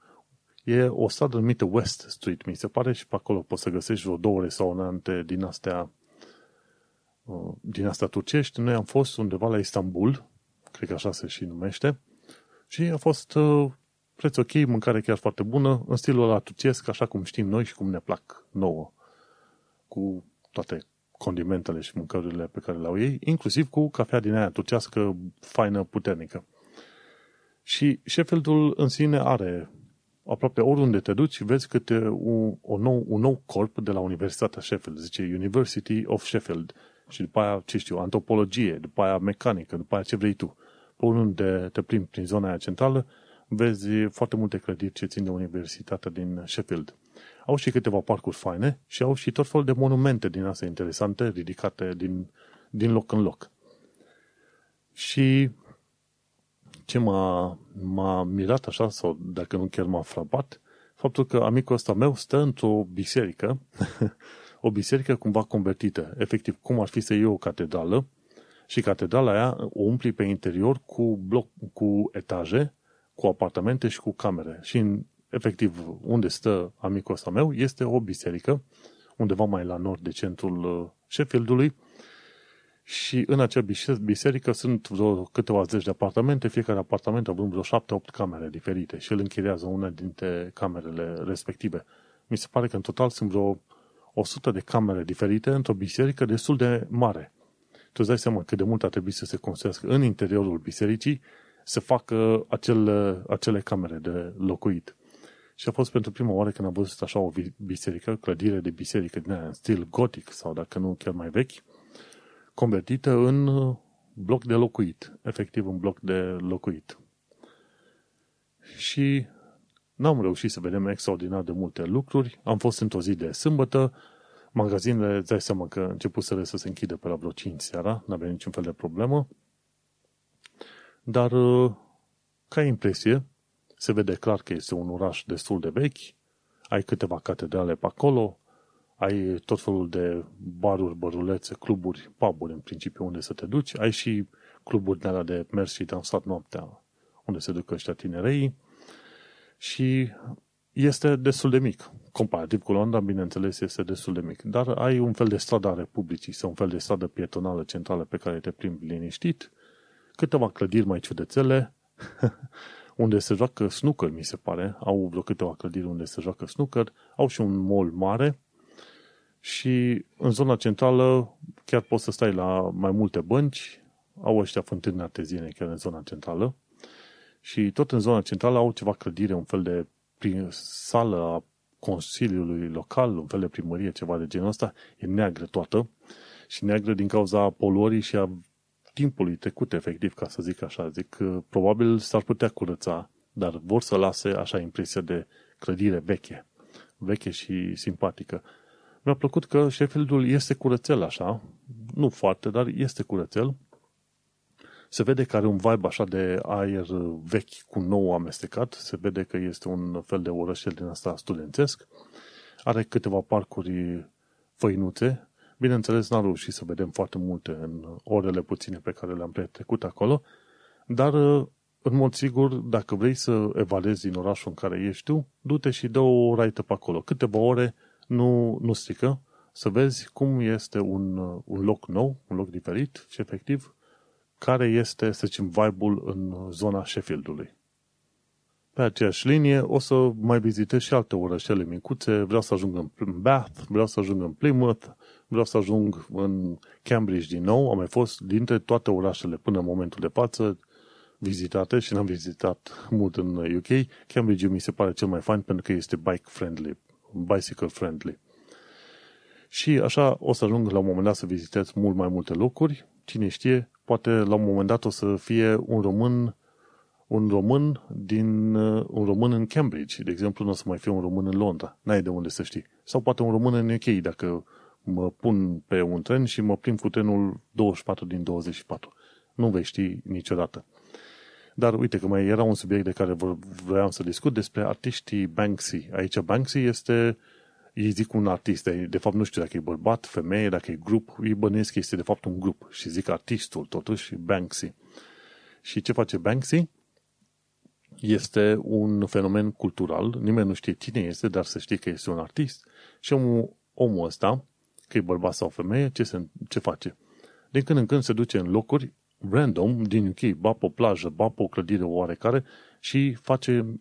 E o stradă numită West Street, mi se pare, și pe acolo poți să găsești vreo două restaurante din astea uh, din astea turcești. Noi am fost undeva la Istanbul, cred că așa se și numește, și a fost preț ok, mâncare chiar foarte bună, în stilul ăla turcesc, așa cum știm noi și cum ne plac nouă, cu toate condimentele și mâncărurile pe care le-au ei, inclusiv cu cafea din aia turcească, faină, puternică. Și Sheffieldul în sine are aproape oriunde te duci, vezi câte un, o nou, un nou corp de la Universitatea Sheffield, zice University of Sheffield, și după aia, ce știu, antropologie, după aia mecanică, după aia ce vrei tu. Pe oriunde te plimbi prin zona aia centrală, vezi foarte multe clădiri ce țin de Universitatea din Sheffield. Au și câteva parcuri faine și au și tot fel de monumente din astea interesante, ridicate din, din loc în loc. Și ce m-a, m-a mirat așa, sau dacă nu chiar m-a frapat, faptul că amicul ăsta meu stă într-o biserică, o biserică cumva convertită, efectiv cum ar fi să iei o catedrală, și catedrala aia o umpli pe interior cu, bloc, cu etaje cu apartamente și cu camere. Și, în, efectiv, unde stă amicul ăsta meu este o biserică, undeva mai la nord de centrul uh, Sheffieldului, și în acea biserică sunt vreo câteva zeci de apartamente, fiecare apartament având vreo șapte-opt camere diferite și el închiriază una dintre camerele respective. Mi se pare că în total sunt vreo 100 de camere diferite într-o biserică destul de mare. Tu îți dai seama cât de mult ar trebui să se construiască în interiorul bisericii să facă acele, acele camere de locuit. Și a fost pentru prima oară când am văzut așa o biserică, clădire de biserică din aia, în stil gotic sau dacă nu chiar mai vechi, convertită în uh, bloc de locuit, efectiv un bloc de locuit. Și N-am reușit să vedem extraordinar de multe lucruri. Am fost într-o zi de sâmbătă, magazinele, îți dai seama că început să se închide pe la vreo 5 seara, n-avea niciun fel de problemă. Dar, uh, ca impresie, se vede clar că este un oraș destul de vechi, ai câteva catedrale pe acolo, ai tot felul de baruri, bărulețe, cluburi, puburi în principiu unde să te duci, ai și cluburi de alea de mers și dansat noaptea, unde se duc ăștia tinerei și este destul de mic. Comparativ cu Londra, bineînțeles, este destul de mic. Dar ai un fel de stradă a Republicii sau un fel de stradă pietonală centrală pe care te plimbi liniștit, câteva clădiri mai ciudățele, unde se joacă snooker, mi se pare. Au vreo câteva clădiri unde se joacă snooker. Au și un mall mare și în zona centrală chiar poți să stai la mai multe bănci. Au ăștia fântâni arteziene chiar în zona centrală. Și tot în zona centrală au ceva clădire, un fel de prin sală a Consiliului Local, un fel de primărie, ceva de genul ăsta. E neagră toată și neagră din cauza poluării și a timpului trecut, efectiv, ca să zic așa. Zic, probabil s-ar putea curăța, dar vor să lase așa impresia de clădire veche, veche și simpatică. Mi-a plăcut că Sheffieldul este curățel așa, nu foarte, dar este curățel. Se vede că are un vibe așa de aer vechi cu nou amestecat, se vede că este un fel de orășel din asta studențesc. Are câteva parcuri făinuțe, Bineînțeles, n-am reușit să vedem foarte multe în orele puține pe care le-am petrecut acolo, dar, în mod sigur, dacă vrei să evalezi din orașul în care ești tu, du-te și dă o raită pe acolo. Câteva ore nu, nu strică, să vezi cum este un, un loc nou, un loc diferit și, efectiv, care este, să zicem, vibe-ul în zona Sheffieldului. Pe aceeași linie o să mai vizitez și alte orășele micuțe, vreau să ajung în Bath, vreau să ajung în Plymouth, vreau să ajung în Cambridge din nou, am mai fost dintre toate orașele până în momentul de față vizitate și n-am vizitat mult în UK. Cambridge mi se pare cel mai fain pentru că este bike friendly, bicycle friendly. Și așa o să ajung la un moment dat să vizitez mult mai multe locuri. Cine știe, poate la un moment dat o să fie un român un român din un român în Cambridge, de exemplu, nu o să mai fie un român în Londra. N-ai de unde să știi. Sau poate un român în UK, dacă mă pun pe un tren și mă plimb cu trenul 24 din 24. Nu vei ști niciodată. Dar uite că mai era un subiect de care vreau să discut despre artiștii Banksy. Aici Banksy este, ei zic un artist, de fapt nu știu dacă e bărbat, femeie, dacă e grup, îi bănesc că este de fapt un grup și zic artistul totuși, Banksy. Și ce face Banksy? Este un fenomen cultural, nimeni nu știe cine este, dar să știe că este un artist și omul, omul ăsta că e bărbat sau femeie, ce, se, ce face? Din când în când se duce în locuri random din UK, ba pe o plajă, ba pe o clădire oarecare și face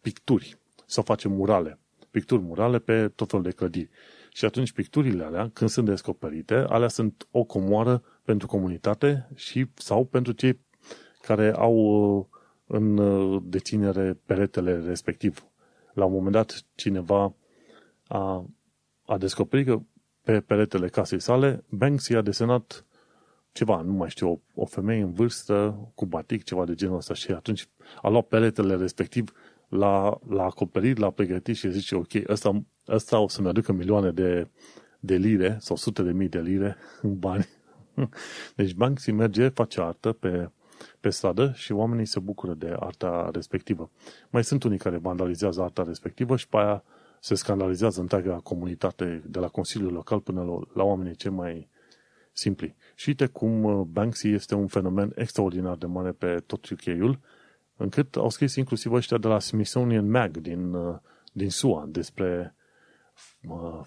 picturi sau face murale. Picturi murale pe tot felul de clădiri. Și atunci picturile alea, când sunt descoperite, alea sunt o comoară pentru comunitate și sau pentru cei care au uh, în uh, deținere peretele respectiv. La un moment dat, cineva a, a descoperit că pe peretele casei sale, Banksy a desenat ceva, nu mai știu, o, o femeie în vârstă cu batic, ceva de genul ăsta și atunci a luat peretele respectiv, l-a, l-a acoperit, l-a pregătit și zice, ok, ăsta, ăsta o să-mi aducă milioane de, de lire sau sute de mii de lire în bani. Deci Banksy merge, face artă pe, pe stradă și oamenii se bucură de arta respectivă. Mai sunt unii care vandalizează arta respectivă și pe aia se scandalizează întreaga comunitate de la Consiliul Local până la, la oamenii cei mai simpli. Și uite cum uh, Banksy este un fenomen extraordinar de mare pe tot UK-ul, încât au scris inclusiv ăștia de la Smithsonian Mag din, uh, din SUA despre uh,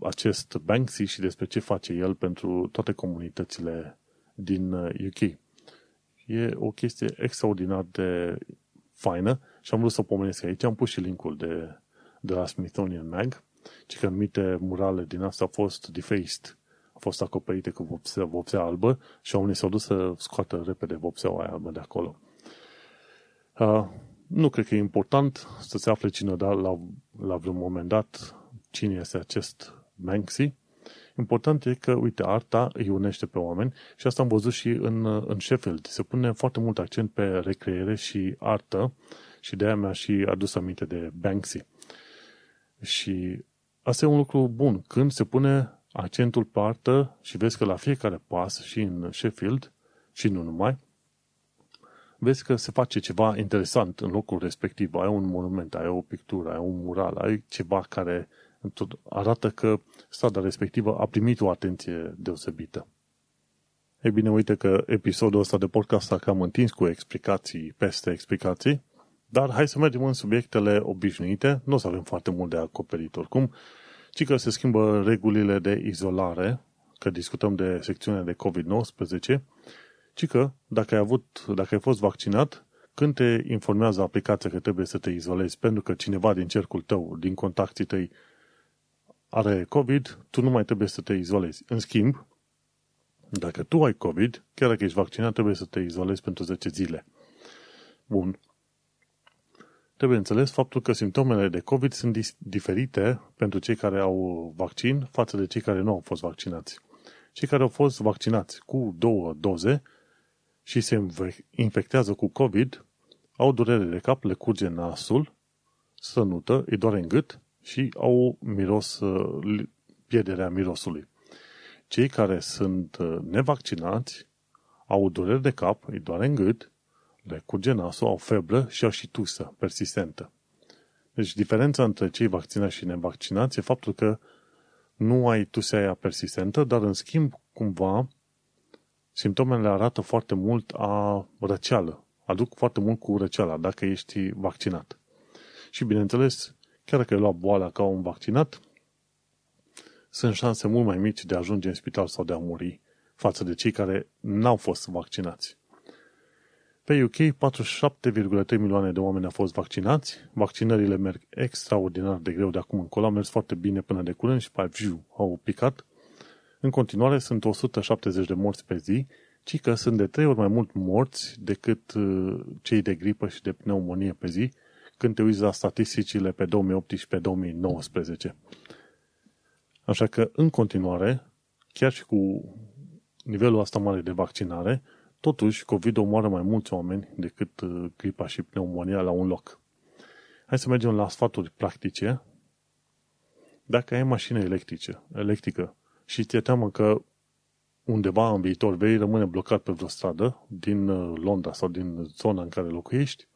acest Banksy și despre ce face el pentru toate comunitățile din UK. Uh, e o chestie extraordinar de faină și am vrut să o pomenesc aici. Am pus și linkul de de la Smithsonian Mag, ci că anumite murale din asta au fost defaced, au fost acoperite cu vopsea, vopsea albă și oamenii s-au dus să scoată repede vopseaua aia albă de acolo. Uh, nu cred că e important să se afle cine da la, la vreun moment dat cine este acest Banksy. Important e că, uite, arta îi unește pe oameni și asta am văzut și în, în Sheffield. Se pune foarte mult accent pe recreere și artă Și de aia mi-a și adus aminte de Banksy. Și asta e un lucru bun. Când se pune accentul pe artă și vezi că la fiecare pas și în Sheffield și nu numai, vezi că se face ceva interesant în locul respectiv. Ai un monument, ai o pictură, ai un mural, ai ceva care arată că strada respectivă a primit o atenție deosebită. Ei bine, uite că episodul ăsta de podcast a cam întins cu explicații peste explicații, dar hai să mergem în subiectele obișnuite, nu o să avem foarte mult de acoperit oricum, ci că se schimbă regulile de izolare, că discutăm de secțiunea de COVID-19, ci că dacă ai, avut, dacă ai fost vaccinat, când te informează aplicația că trebuie să te izolezi pentru că cineva din cercul tău, din contactii tăi, are COVID, tu nu mai trebuie să te izolezi. În schimb, dacă tu ai COVID, chiar dacă ești vaccinat, trebuie să te izolezi pentru 10 zile. Bun. Trebuie înțeles faptul că simptomele de COVID sunt diferite pentru cei care au vaccin față de cei care nu au fost vaccinați. Cei care au fost vaccinați cu două doze și se infectează cu COVID au durere de cap, le curge nasul, sănută, îi doare în gât și au miros, uh, pierderea mirosului. Cei care sunt uh, nevaccinați au dureri de cap, îi doare în gât, le curge nasul, au febră și au și tusă persistentă. Deci diferența între cei vaccinați și nevaccinați e faptul că nu ai tusea aia persistentă, dar în schimb, cumva, simptomele arată foarte mult a răceală. Aduc foarte mult cu răceala dacă ești vaccinat. Și bineînțeles, chiar dacă ai luat boala ca un vaccinat, sunt șanse mult mai mici de a ajunge în spital sau de a muri față de cei care n-au fost vaccinați. Pe UK, 47,3 milioane de oameni au fost vaccinați. Vaccinările merg extraordinar de greu de acum încolo. Au mers foarte bine până de curând și pe viu au picat. În continuare sunt 170 de morți pe zi, ci că sunt de trei ori mai mult morți decât uh, cei de gripă și de pneumonie pe zi, când te uiți la statisticile pe 2018-2019. Așa că, în continuare, chiar și cu nivelul asta mare de vaccinare, totuși COVID omoară mai mulți oameni decât uh, gripa și pneumonia la un loc. Hai să mergem la sfaturi practice. Dacă ai mașină electrice, electrică și ți-e teamă că undeva în viitor vei rămâne blocat pe vreo stradă din uh, Londra sau din zona în care locuiești,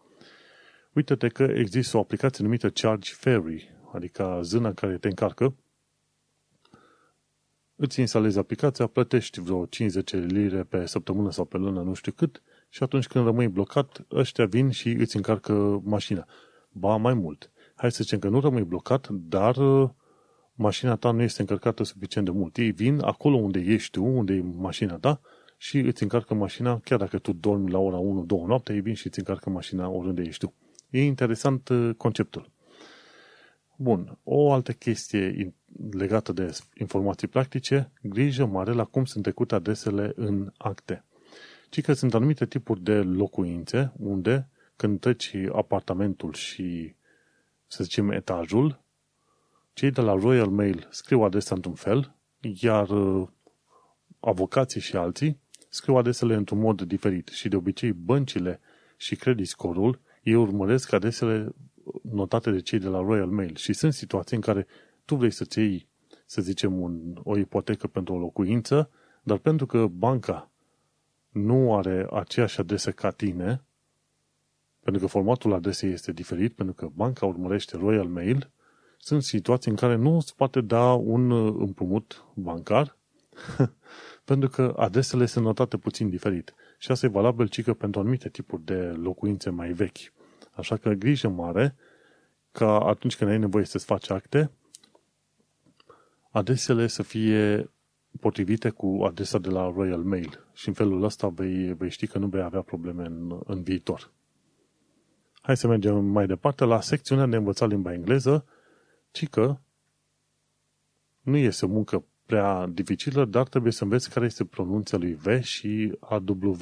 uite-te că există o aplicație numită Charge Ferry, adică zâna care te încarcă îți instalezi aplicația, plătești vreo 50 lire pe săptămână sau pe lună, nu știu cât, și atunci când rămâi blocat, ăștia vin și îți încarcă mașina. Ba, mai mult. Hai să zicem că nu rămâi blocat, dar uh, mașina ta nu este încărcată suficient de mult. Ei vin acolo unde ești tu, unde e mașina ta, și îți încarcă mașina, chiar dacă tu dormi la ora 1-2 noapte, ei vin și îți încarcă mașina oriunde ești tu. E interesant uh, conceptul. Bun, o altă chestie legată de informații practice, grijă mare la cum sunt trecute adresele în acte. Ci că sunt anumite tipuri de locuințe unde, când treci apartamentul și, să zicem, etajul, cei de la Royal Mail scriu adresa într-un fel, iar uh, avocații și alții scriu adresele într-un mod diferit și de obicei băncile și credit score-ul ei urmăresc adresele notate de cei de la Royal Mail și sunt situații în care tu vrei să-ți iei, să zicem, un, o ipotecă pentru o locuință, dar pentru că banca nu are aceeași adresă ca tine, pentru că formatul adresei este diferit, pentru că banca urmărește Royal Mail, sunt situații în care nu se poate da un împrumut bancar, pentru că adresele sunt notate puțin diferit. Și asta e valabil cică pentru anumite tipuri de locuințe mai vechi. Așa că grijă mare ca atunci când ai nevoie să-ți faci acte, adresele să fie potrivite cu adresa de la Royal Mail și în felul ăsta vei, vei ști că nu vei avea probleme în, în viitor. Hai să mergem mai departe la secțiunea de învățat limba engleză, ci că nu este o muncă prea dificilă, dar trebuie să înveți care este pronunția lui V și AW.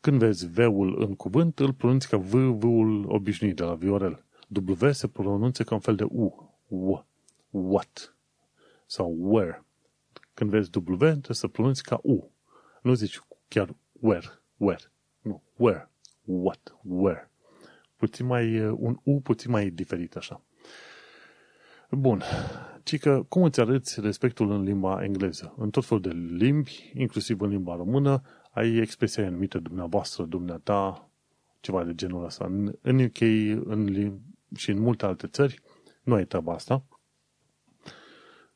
Când vezi V-ul în cuvânt, îl pronunți ca V, V-ul obișnuit de la Viorel. W se pronunță ca un fel de U. W. What. Sau where. Când vezi W, trebuie să pronunți ca U. Nu zici chiar where. Where. Nu. Where. What. Where. puțin mai, un U puțin mai diferit așa. Bun. Cică, cum îți arăți respectul în limba engleză? În tot felul de limbi, inclusiv în limba română, ai expresia anumită dumneavoastră, dumneata, ceva de genul ăsta. În, în UK în limbi, și în multe alte țări nu ai treaba asta.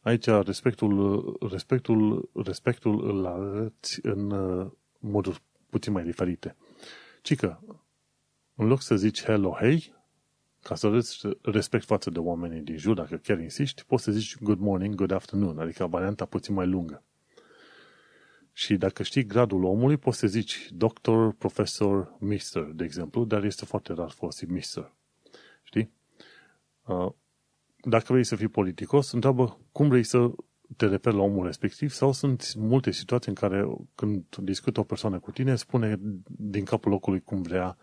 Aici respectul, respectul, respectul îl arăți în uh, moduri puțin mai diferite. Cică, în loc să zici hello, hey, ca să arăți respect față de oamenii din jur, dacă chiar insisti, poți să zici good morning, good afternoon, adică varianta puțin mai lungă. Și dacă știi gradul omului, poți să zici doctor, profesor, mister, de exemplu, dar este foarte rar folosit mister. Știi? Uh, dacă vrei să fii politicos, întreabă cum vrei să te referi la omul respectiv sau sunt multe situații în care când discută o persoană cu tine, spune din capul locului cum vrea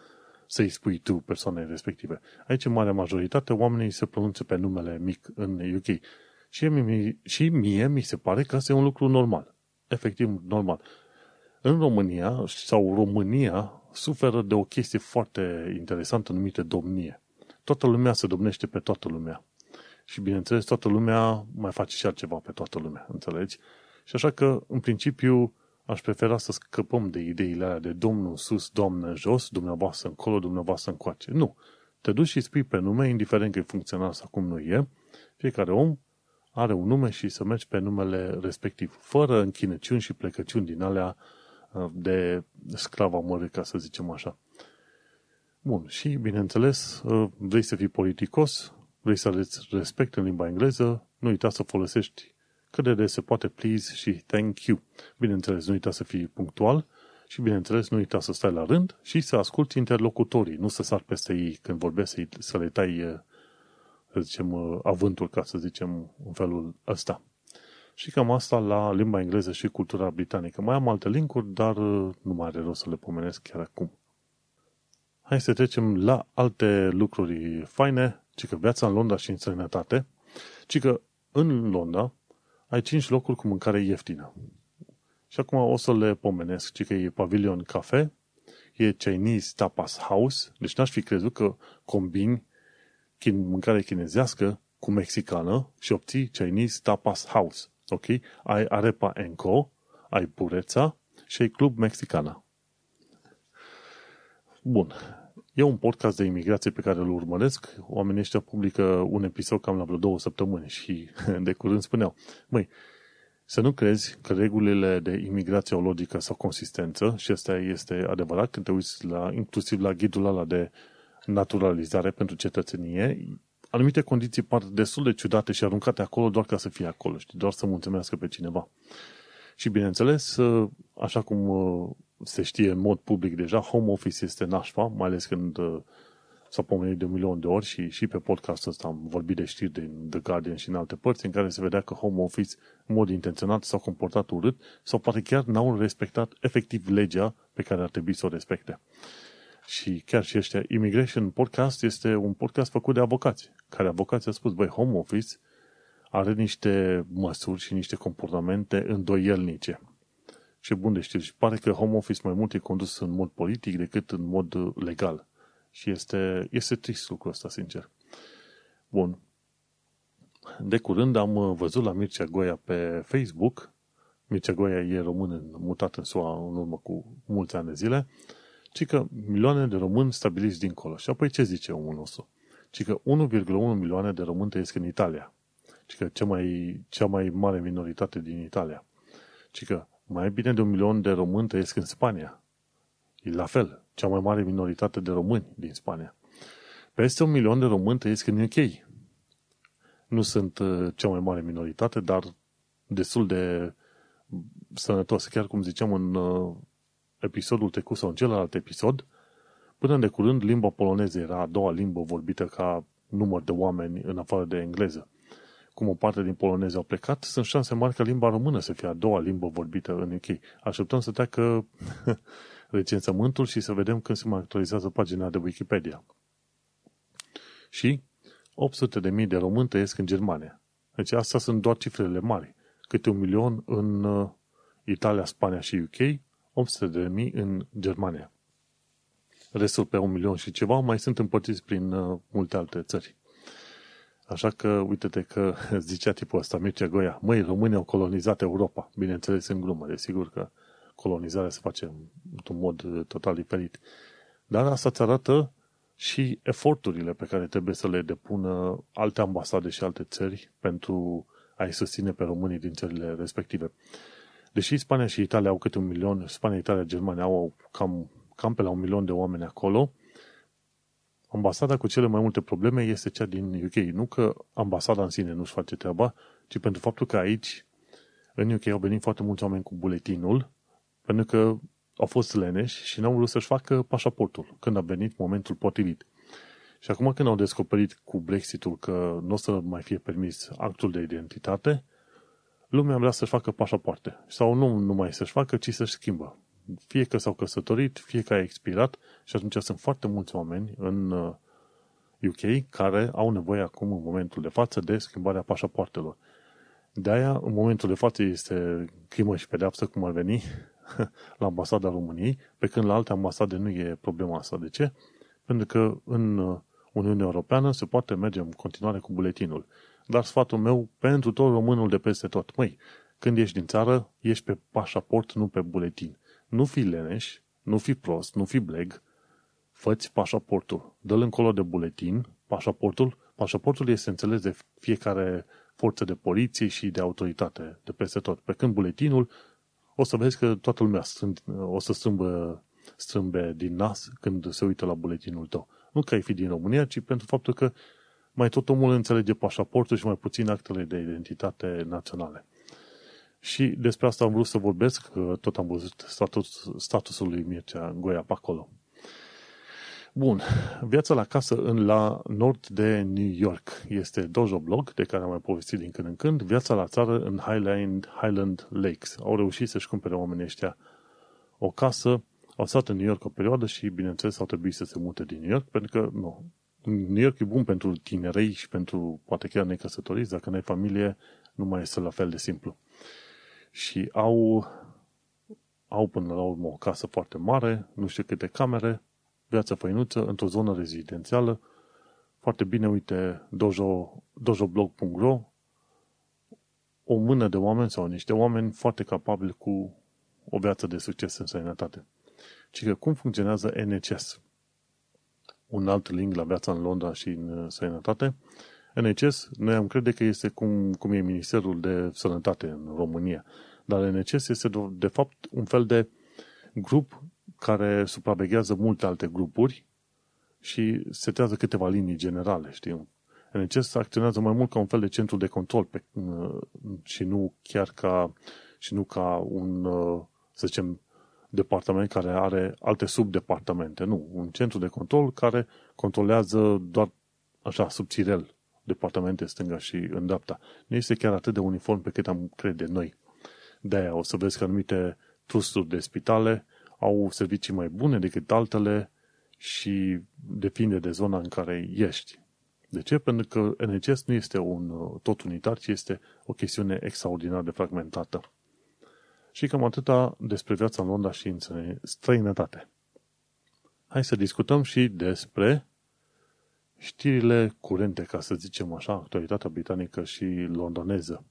să-i spui tu persoanei respective. Aici, în marea majoritate, oamenii se pronunță pe numele mic în UK. Și mie, și mie mi se pare că asta e un lucru normal. Efectiv normal. În România, sau România, suferă de o chestie foarte interesantă numită domnie. Toată lumea se domnește pe toată lumea. Și bineînțeles, toată lumea mai face și altceva pe toată lumea, înțelegi? Și așa că, în principiu, aș prefera să scăpăm de ideile alea de domnul sus, doamnă jos, dumneavoastră încolo, dumneavoastră încoace. Nu. Te duci și spui pe nume, indiferent că e funcțional sau cum nu e. Fiecare om are un nume și să mergi pe numele respectiv, fără închinăciuni și plecăciuni din alea uh, de sclava mără, ca să zicem așa. Bun, și bineînțeles, uh, vrei să fii politicos, vrei să arăți respect în limba engleză, nu uita să folosești cât de des se poate please și thank you. Bineînțeles, nu uita să fii punctual și, bineînțeles, nu uita să stai la rând și să asculti interlocutorii, nu să sar peste ei când vorbesc, să, să le tai, să zicem, avântul, ca să zicem, în felul ăsta. Și cam asta la limba engleză și cultura britanică. Mai am alte linkuri, dar nu mai are rost să le pomenesc chiar acum. Hai să trecem la alte lucruri faine, ci că viața în Londra și în străinătate, ci că în Londra ai 5 locuri cu mâncare ieftină. Și acum o să le pomenesc, ci că e Pavilion Cafe, e Chinese Tapas House, deci n-aș fi crezut că combini mâncare chinezească cu mexicană și obții Chinese Tapas House. Ok? Ai Arepa Enco, ai Pureța și ai Club Mexicana. Bun. E un podcast de imigrație pe care îl urmăresc. Oamenii ăștia publică un episod cam la vreo două săptămâni și de curând spuneau, măi, să nu crezi că regulile de imigrație au logică sau consistență și asta este adevărat când te uiți la, inclusiv la ghidul ăla de naturalizare pentru cetățenie, anumite condiții par destul de ciudate și aruncate acolo doar ca să fie acolo, știi, doar să mulțumească pe cineva. Și bineînțeles, așa cum se știe în mod public deja, home office este nașpa, mai ales când uh, s-a pomenit de un milion de ori și, și pe podcastul ăsta am vorbit de știri din The Guardian și în alte părți în care se vedea că home office în mod intenționat s-au comportat urât sau poate chiar n-au respectat efectiv legea pe care ar trebui să o respecte. Și chiar și ăștia, Immigration Podcast este un podcast făcut de avocați, care avocații au spus, băi, home office are niște măsuri și niște comportamente îndoielnice și bun de știri. Și pare că home office mai mult e condus în mod politic decât în mod uh, legal. Și este, este trist lucrul ăsta, sincer. Bun. De curând am uh, văzut la Mircea Goia pe Facebook, Mircea Goia e român mutat în SUA în urmă cu mulți ani de zile, ci că milioane de români stabiliți dincolo. Și apoi ce zice omul nostru? Ci că 1,1 milioane de români trăiesc în Italia. Ci că cea mai, cea mai mare minoritate din Italia. Ci că mai bine de un milion de români trăiesc în Spania. E la fel, cea mai mare minoritate de români din Spania. Peste un milion de români trăiesc în UK. Nu sunt uh, cea mai mare minoritate, dar destul de sănătos. Chiar cum ziceam în uh, episodul trecut sau în celălalt episod, până de curând limba poloneză era a doua limbă vorbită ca număr de oameni în afară de engleză cum o parte din polonezi au plecat, sunt șanse mari ca limba română să fie a doua limbă vorbită în UK. Așteptăm să treacă recensământul și să vedem când se mai actualizează pagina de Wikipedia. Și 800.000 de români trăiesc în Germania. Deci astea sunt doar cifrele mari. Câte un milion în uh, Italia, Spania și UK, 800.000 în Germania. restul pe un milion și ceva mai sunt împărțiți prin uh, multe alte țări. Așa că, uite-te că zicea tipul ăsta, Mircea Goia, măi, românii au colonizat Europa. Bineînțeles, în glumă, desigur că colonizarea se face într-un mod uh, total diferit. Dar asta îți arată și eforturile pe care trebuie să le depună alte ambasade și alte țări pentru a-i susține pe românii din țările respective. Deși Spania și Italia au câte un milion, Spania, Italia, Germania au cam, cam pe la un milion de oameni acolo, ambasada cu cele mai multe probleme este cea din UK. Nu că ambasada în sine nu-și face treaba, ci pentru faptul că aici, în UK, au venit foarte mulți oameni cu buletinul, pentru că au fost leneși și n-au vrut să-și facă pașaportul când a venit momentul potrivit. Și acum când au descoperit cu Brexitul că nu o să mai fie permis actul de identitate, lumea vrea să-și facă pașapoarte. Sau nu numai să-și facă, ci să-și schimbă. Fie că s-au căsătorit, fie că a expirat și atunci sunt foarte mulți oameni în UK uh, care au nevoie acum, în momentul de față, de schimbarea pașapoartelor. De aia, în momentul de față, este crimă și pedeapsă, cum ar veni, la ambasada României, pe când la alte ambasade nu e problema asta. De ce? Pentru că în uh, Uniunea Europeană se poate merge în continuare cu buletinul. Dar sfatul meu pentru tot românul de peste tot, măi, când ești din țară, ești pe pașaport, nu pe buletin. Nu fi leneș, nu fi prost, nu fi bleg, făți pașaportul. Dă-l încolo de buletin, pașaportul. Pașaportul este înțeles de fiecare forță de poliție și de autoritate de peste tot. Pe când buletinul, o să vezi că toată lumea strând, o să strâmbă, strâmbe din nas când se uită la buletinul tău. Nu că ai fi din România, ci pentru faptul că mai tot omul înțelege pașaportul și mai puțin actele de identitate naționale. Și despre asta am vrut să vorbesc, că tot am văzut status, statusul lui Mircea Goia pe acolo. Bun, viața la casă în la nord de New York este Dojo Blog, de care am mai povestit din când în când, viața la țară în Highland, Highland Lakes. Au reușit să-și cumpere oamenii ăștia o casă, au stat în New York o perioadă și, bineînțeles, au trebuit să se mute din New York, pentru că, nu, New York e bun pentru tinerei și pentru, poate chiar necăsătoriți, dacă n-ai familie, nu mai este la fel de simplu. Și au, au până la urmă o casă foarte mare, nu știu câte camere, viața făinuță, într-o zonă rezidențială, foarte bine, uite, dojo, dojoblog.ro, o mână de oameni sau niște oameni foarte capabili cu o viață de succes în sănătate. Ci că cum funcționează NHS? Un alt link la viața în Londra și în uh, sănătate. NHS, noi am crede că este cum, cum e Ministerul de Sănătate în România. Dar NHS este de fapt un fel de grup care supraveghează multe alte grupuri și setează câteva linii generale, știi? NHS acționează mai mult ca un fel de centru de control pe, uh, și nu chiar ca și nu ca un, uh, să zicem, departament care are alte subdepartamente. Nu, un centru de control care controlează doar așa, subțirel, departamente stânga și în dreapta. Nu este chiar atât de uniform pe cât am crede noi. De-aia o să vezi că anumite trusturi de spitale au servicii mai bune decât altele și depinde de zona în care ești. De ce? Pentru că NHS nu este un tot unitar, ci este o chestiune extraordinar de fragmentată. Și cam atâta despre viața în Londra și în străinătate. Hai să discutăm și despre știrile curente, ca să zicem așa, actualitatea britanică și londoneză.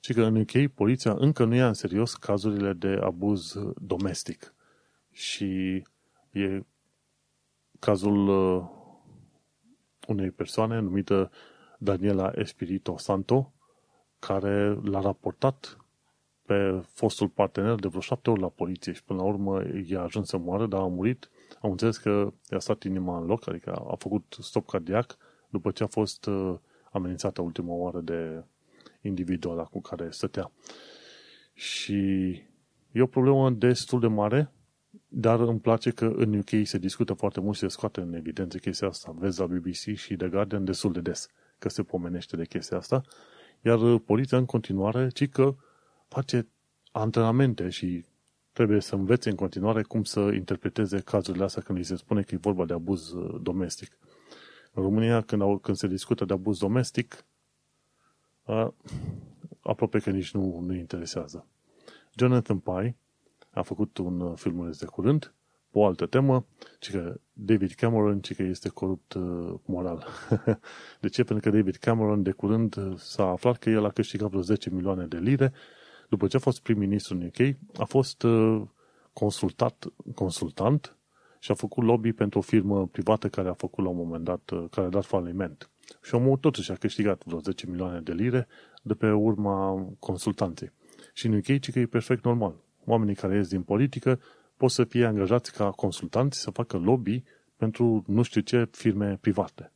Și că în UK poliția încă nu ia în serios cazurile de abuz domestic. Și e cazul uh, unei persoane numită Daniela Espirito Santo, care l-a raportat pe fostul partener de vreo șapte ori la poliție și până la urmă i-a ajuns să moară, dar a murit. Am înțeles că i-a stat inima în loc, adică a făcut stop cardiac după ce a fost uh, amenințată ultima oară de individul ăla cu care stătea. Și e o problemă destul de mare, dar îmi place că în UK se discută foarte mult și se scoate în evidență chestia asta. Vezi la BBC și The Guardian destul de des că se pomenește de chestia asta. Iar poliția în continuare, ci că face antrenamente și trebuie să învețe în continuare cum să interpreteze cazurile astea când îi se spune că e vorba de abuz uh, domestic. În România, când, au, când se discută de abuz domestic, a, aproape că nici nu, nu interesează. Jonathan Pye a făcut un uh, filmuleț de curând pe o altă temă, ci că David Cameron, ci că este corupt uh, moral. de ce? Pentru că David Cameron de curând uh, s-a aflat că el a câștigat vreo 10 milioane de lire după ce a fost prim-ministru în UK, a fost uh, consultat, consultant și a făcut lobby pentru o firmă privată care a făcut la un moment dat, care a dat faliment. Și omul totuși a câștigat vreo 10 milioane de lire de pe urma consultanței. Și în UK, că e perfect normal. Oamenii care ies din politică pot să fie angajați ca consultanți să facă lobby pentru nu știu ce firme private.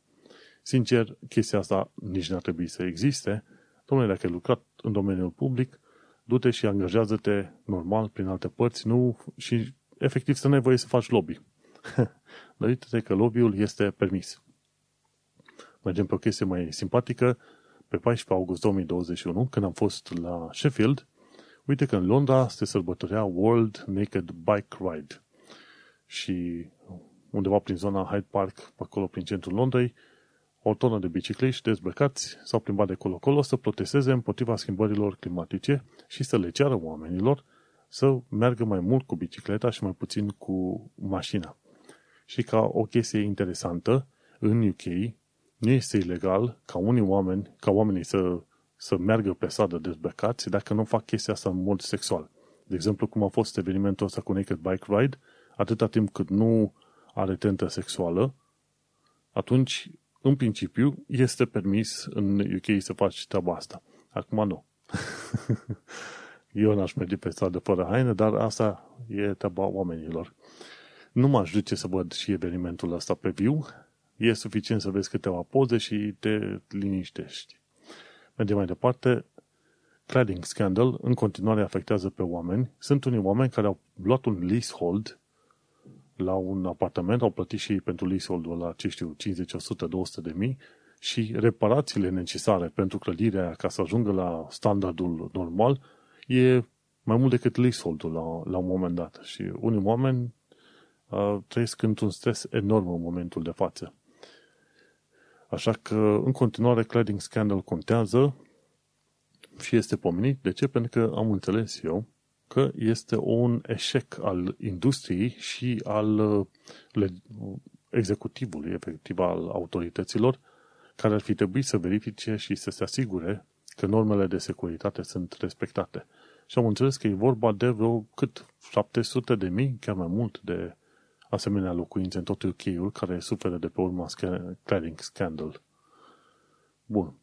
Sincer, chestia asta nici n-ar trebui să existe. Domnule, dacă ai lucrat în domeniul public, du-te și angajează-te normal prin alte părți, nu și efectiv să nu ai voie să faci lobby. Dar uite că lobby-ul este permis. Mergem pe o chestie mai simpatică. Pe 14 august 2021, când am fost la Sheffield, uite că în Londra se sărbătorea World Naked Bike Ride. Și undeva prin zona Hyde Park, acolo prin centrul Londrei, o tonă de bicicliști dezbrăcați s-au plimbat de colo-colo să protesteze împotriva schimbărilor climatice și să le ceară oamenilor să meargă mai mult cu bicicleta și mai puțin cu mașina. Și ca o chestie interesantă, în UK nu este ilegal ca unii oameni, ca oamenii să, să meargă pe sadă dezbrăcați dacă nu fac chestia asta în mod sexual. De exemplu, cum a fost evenimentul ăsta cu Naked Bike Ride, atâta timp cât nu are tentă sexuală, atunci, în principiu, este permis în UK să faci treaba asta. Acum nu. Eu n-aș merge pe stradă fără haine, dar asta e treaba oamenilor. Nu m-aș duce să văd și evenimentul ăsta pe viu. E suficient să vezi câteva poze și te liniștești. Mergem mai departe. Cladding scandal în continuare afectează pe oameni. Sunt unii oameni care au luat un leasehold la un apartament, au plătit și pentru leasehold-ul la, ce știu, 50, 100, 200 de mii și reparațiile necesare pentru clădirea ca să ajungă la standardul normal e mai mult decât leasehold-ul la, la un moment dat. Și unii oameni uh, trăiesc într-un stres enorm în momentul de față. Așa că, în continuare, Cladding Scandal contează și este pomenit. De ce? Pentru că am înțeles eu că este un eșec al industriei și al uh, executivului, efectiv, al autorităților, care ar fi trebuit să verifice și să se asigure că normele de securitate sunt respectate. Și am înțeles că e vorba de vreo cât 700 de mii, chiar mai mult de asemenea locuințe în tot UK-ul care suferă de pe urma cladding scandal. Bun.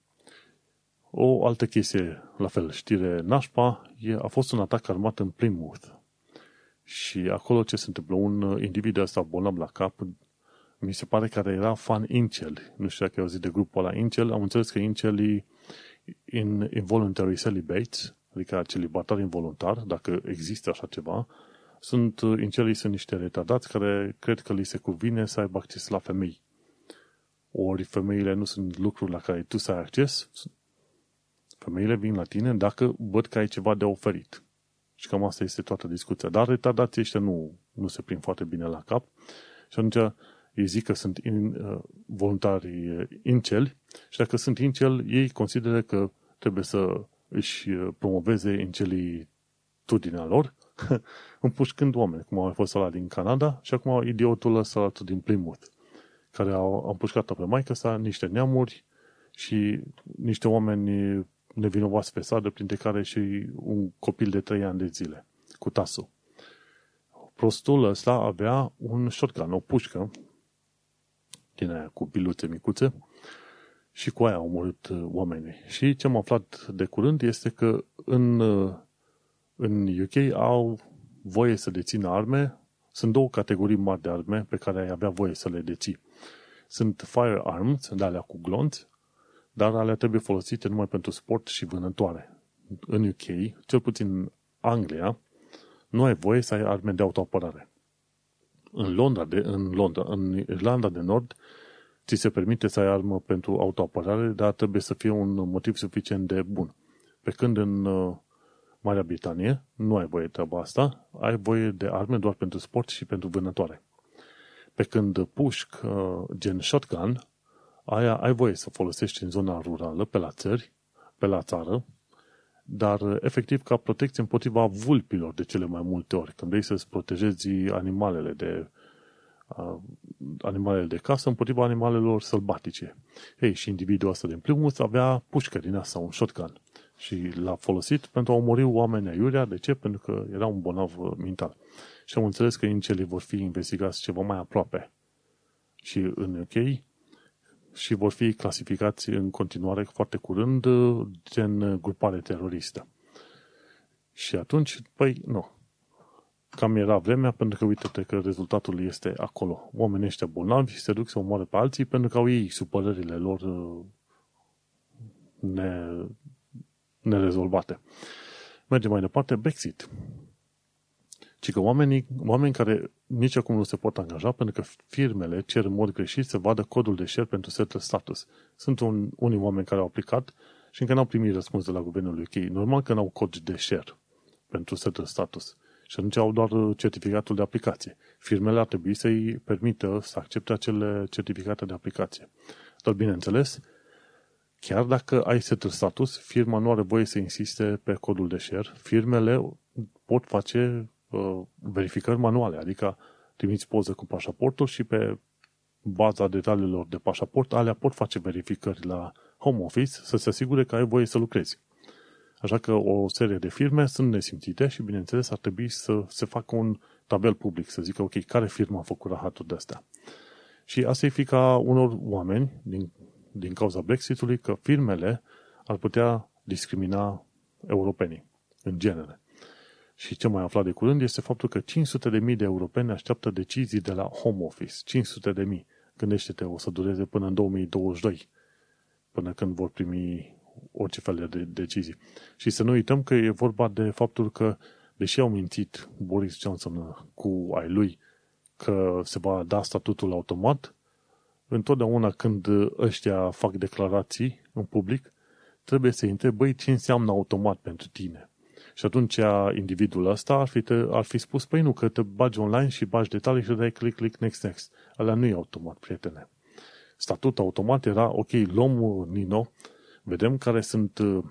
O altă chestie, la fel, știre nașpa, e, a fost un atac armat în Plymouth. Și acolo ce se întâmplă? Un individ ăsta bolnav la cap, mi se pare că era fan Incel. Nu știu dacă ai auzit de grupul ăla Incel. Am înțeles că Incel e in involuntary celibates, adică celibatar involuntar, dacă există așa ceva, sunt, incelii sunt niște retardați care cred că li se cuvine să aibă acces la femei. Ori femeile nu sunt lucruri la care tu să ai acces, femeile vin la tine dacă văd că ai ceva de oferit. Și cam asta este toată discuția. Dar retardații ăștia nu, nu se prind foarte bine la cap. Și atunci ei zic că sunt in, uh, voluntari inceli și dacă sunt incel, ei consideră că trebuie să își promoveze incelitudinea lor împușcând oameni, cum a fost ăla din Canada și acum idiotul ăsta din Plymouth, care au, au împușcat pe maică sa niște neamuri și niște oameni nevinovați pe stradă, printre care și un copil de 3 ani de zile, cu tasul. Prostul ăsta avea un shotgun, o pușcă, din aia cu biluțe micuțe, și cu aia au omorât oamenii. Și ce am aflat de curând este că în în UK au voie să dețină arme. Sunt două categorii mari de arme pe care ai avea voie să le deții. Sunt firearms, de alea cu glonți, dar alea trebuie folosite numai pentru sport și vânătoare. În UK, cel puțin în Anglia, nu ai voie să ai arme de autoapărare. În Londra, de, în Londra, în Irlanda de Nord, ți se permite să ai armă pentru autoapărare, dar trebuie să fie un motiv suficient de bun. Pe când în uh, Marea Britanie, nu ai voie treaba asta, ai voie de arme doar pentru sport și pentru vânătoare. Pe când pușc, uh, gen shotgun, aia ai voie să folosești în zona rurală, pe la țări, pe la țară, dar uh, efectiv ca protecție împotriva vulpilor de cele mai multe ori. Când vrei să-ți protejezi animalele de animalele de casă împotriva animalelor sălbatice. Ei, și individul ăsta din Plymouth avea pușcă din asta, un shotgun. Și l-a folosit pentru a omori oameni aiurea. De ce? Pentru că era un bolnav mental. Și am înțeles că inițialii vor fi investigați ceva mai aproape. Și în UK și vor fi clasificați în continuare foarte curând gen grupare teroristă. Și atunci, păi, nu. Cam era vremea, pentru că uite-te că rezultatul este acolo. Oamenii ăștia bolnavi se duc să omoare pe alții pentru că au ei supărările lor uh, ne, nerezolvate. Mergem mai departe, Brexit. Ci că oamenii, oameni care nici acum nu se pot angaja pentru că firmele cer în mod greșit să vadă codul de share pentru setul status. Sunt un, unii oameni care au aplicat și încă n-au primit răspuns de la guvernul UK. Normal că n-au cod de share pentru setul status. Și atunci au doar certificatul de aplicație. Firmele ar trebui să-i permită să accepte acele certificate de aplicație. Dar, bineînțeles, chiar dacă ai setul status, firma nu are voie să insiste pe codul de share. Firmele pot face uh, verificări manuale, adică trimiți poză cu pașaportul și pe baza detaliilor de pașaport, alea pot face verificări la home office să se asigure că ai voie să lucrezi. Așa că o serie de firme sunt nesimțite și, bineînțeles, ar trebui să se facă un tabel public, să zică, ok, care firmă a făcut rahatul de astea? Și asta e frica unor oameni, din, din cauza Brexitului, că firmele ar putea discrimina europenii, în genere. Și ce mai aflat de curând este faptul că 500.000 de europeni așteaptă decizii de la Home Office. 500.000. Gândește-te, o să dureze până în 2022, până când vor primi orice fel de decizii. Și să nu uităm că e vorba de faptul că, deși au mințit Boris Johnson cu ai lui că se va da statutul automat, întotdeauna când ăștia fac declarații în public, trebuie să întreb, băi, ce înseamnă automat pentru tine? Și atunci individul ăsta ar fi, te, ar fi spus, păi nu, că te bagi online și bagi detalii și dai click, click, next, next. Alea nu e automat, prietene. Statut automat era, ok, luăm Nino, vedem care sunt, uh,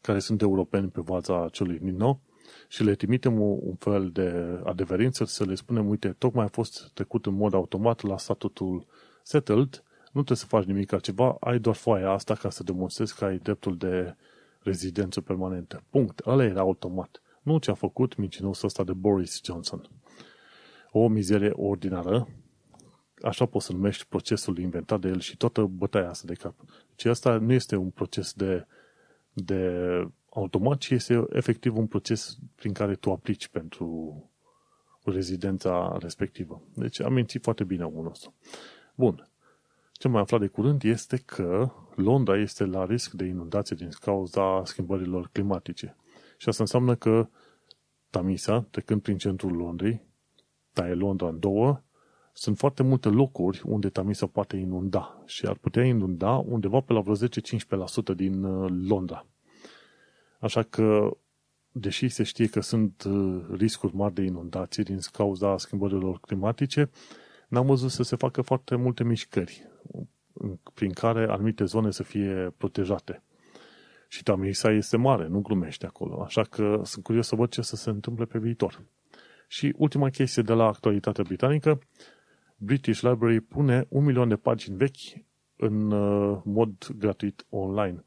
care sunt europeni pe baza acelui Nino și le trimitem un fel de adeverință să le spunem, uite, tocmai a fost trecut în mod automat la statutul settled, nu trebuie să faci nimic altceva, ai doar foaia asta ca să demonstrezi că ai dreptul de rezidență permanentă. Punct. Ăla era automat. Nu ce a făcut mincinosul ăsta de Boris Johnson. O mizerie ordinară, așa poți să numești procesul inventat de el și toată bătaia asta de cap. Deci asta nu este un proces de, de automat, ci este efectiv un proces prin care tu aplici pentru rezidența respectivă. Deci am mințit foarte bine omul nostru. Bun. Ce mai aflat de curând este că Londra este la risc de inundație din cauza schimbărilor climatice. Și asta înseamnă că Tamisa, trecând prin centrul Londrei, taie Londra în două sunt foarte multe locuri unde Tamisa poate inunda și ar putea inunda undeva pe la vreo 10-15% din uh, Londra. Așa că, deși se știe că sunt uh, riscuri mari de inundații din cauza schimbărilor climatice, n-am văzut să se facă foarte multe mișcări prin care anumite zone să fie protejate. Și Tamisa este mare, nu glumește acolo, așa că sunt curios să văd ce să se întâmple pe viitor. Și ultima chestie de la actualitatea britanică, British Library pune un milion de pagini vechi în uh, mod gratuit online.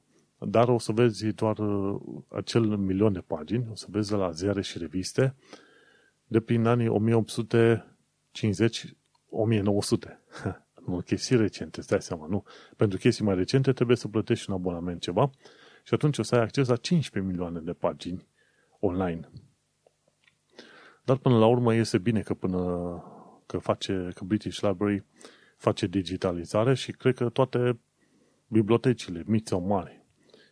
Dar o să vezi doar uh, acel milion de pagini, o să vezi de la ziare și reviste de prin anii 1850-1900. nu, chestii recente, stai seama, nu. Pentru chestii mai recente trebuie să plătești un abonament ceva și atunci o să ai acces la 15 milioane de pagini online. Dar până la urmă este bine că până că, face, că British Library face digitalizare și cred că toate bibliotecile, mici sau mari,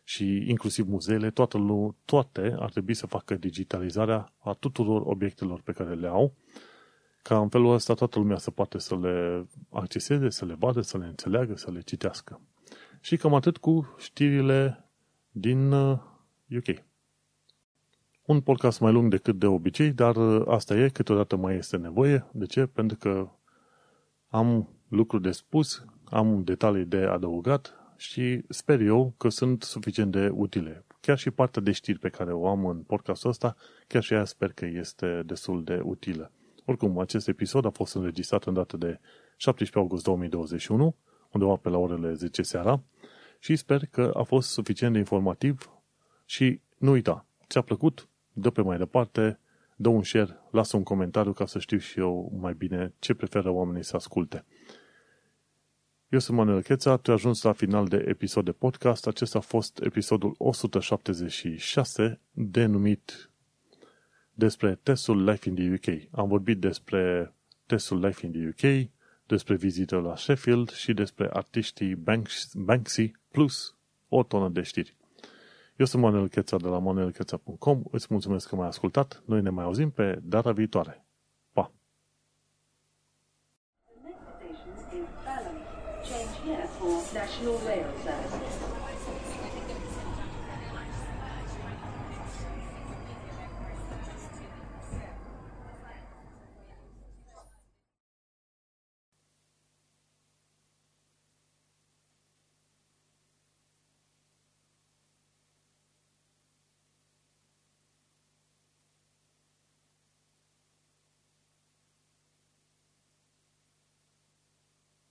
și inclusiv muzeele, toate, toate ar trebui să facă digitalizarea a tuturor obiectelor pe care le au, ca în felul ăsta toată lumea să poate să le acceseze, să le vadă, să le înțeleagă, să le citească. Și cam atât cu știrile din UK. Uh, un podcast mai lung decât de obicei, dar uh, asta e, câteodată mai este nevoie. De ce? Pentru că am lucruri de spus, am detalii de adăugat și sper eu că sunt suficient de utile. Chiar și partea de știri pe care o am în podcastul ăsta, chiar și aia sper că este destul de utilă. Oricum, acest episod a fost înregistrat în dată de 17 august 2021, undeva pe la orele 10 seara, și sper că a fost suficient de informativ și nu uita, ți-a plăcut? Dă pe mai departe, dă un share, lasă un comentariu ca să știu și eu mai bine ce preferă oamenii să asculte. Eu sunt Manuel Cheța, tu ai ajuns la final de episod de podcast. Acesta a fost episodul 176, denumit despre testul Life in the UK. Am vorbit despre testul Life in the UK, despre vizită la Sheffield și despre artiștii Banks, Banksy plus o tonă de știri. Eu sunt Manuel Cheța de la manuelcheța.com. Îți mulțumesc că m-ai ascultat. Noi ne mai auzim pe data viitoare. The next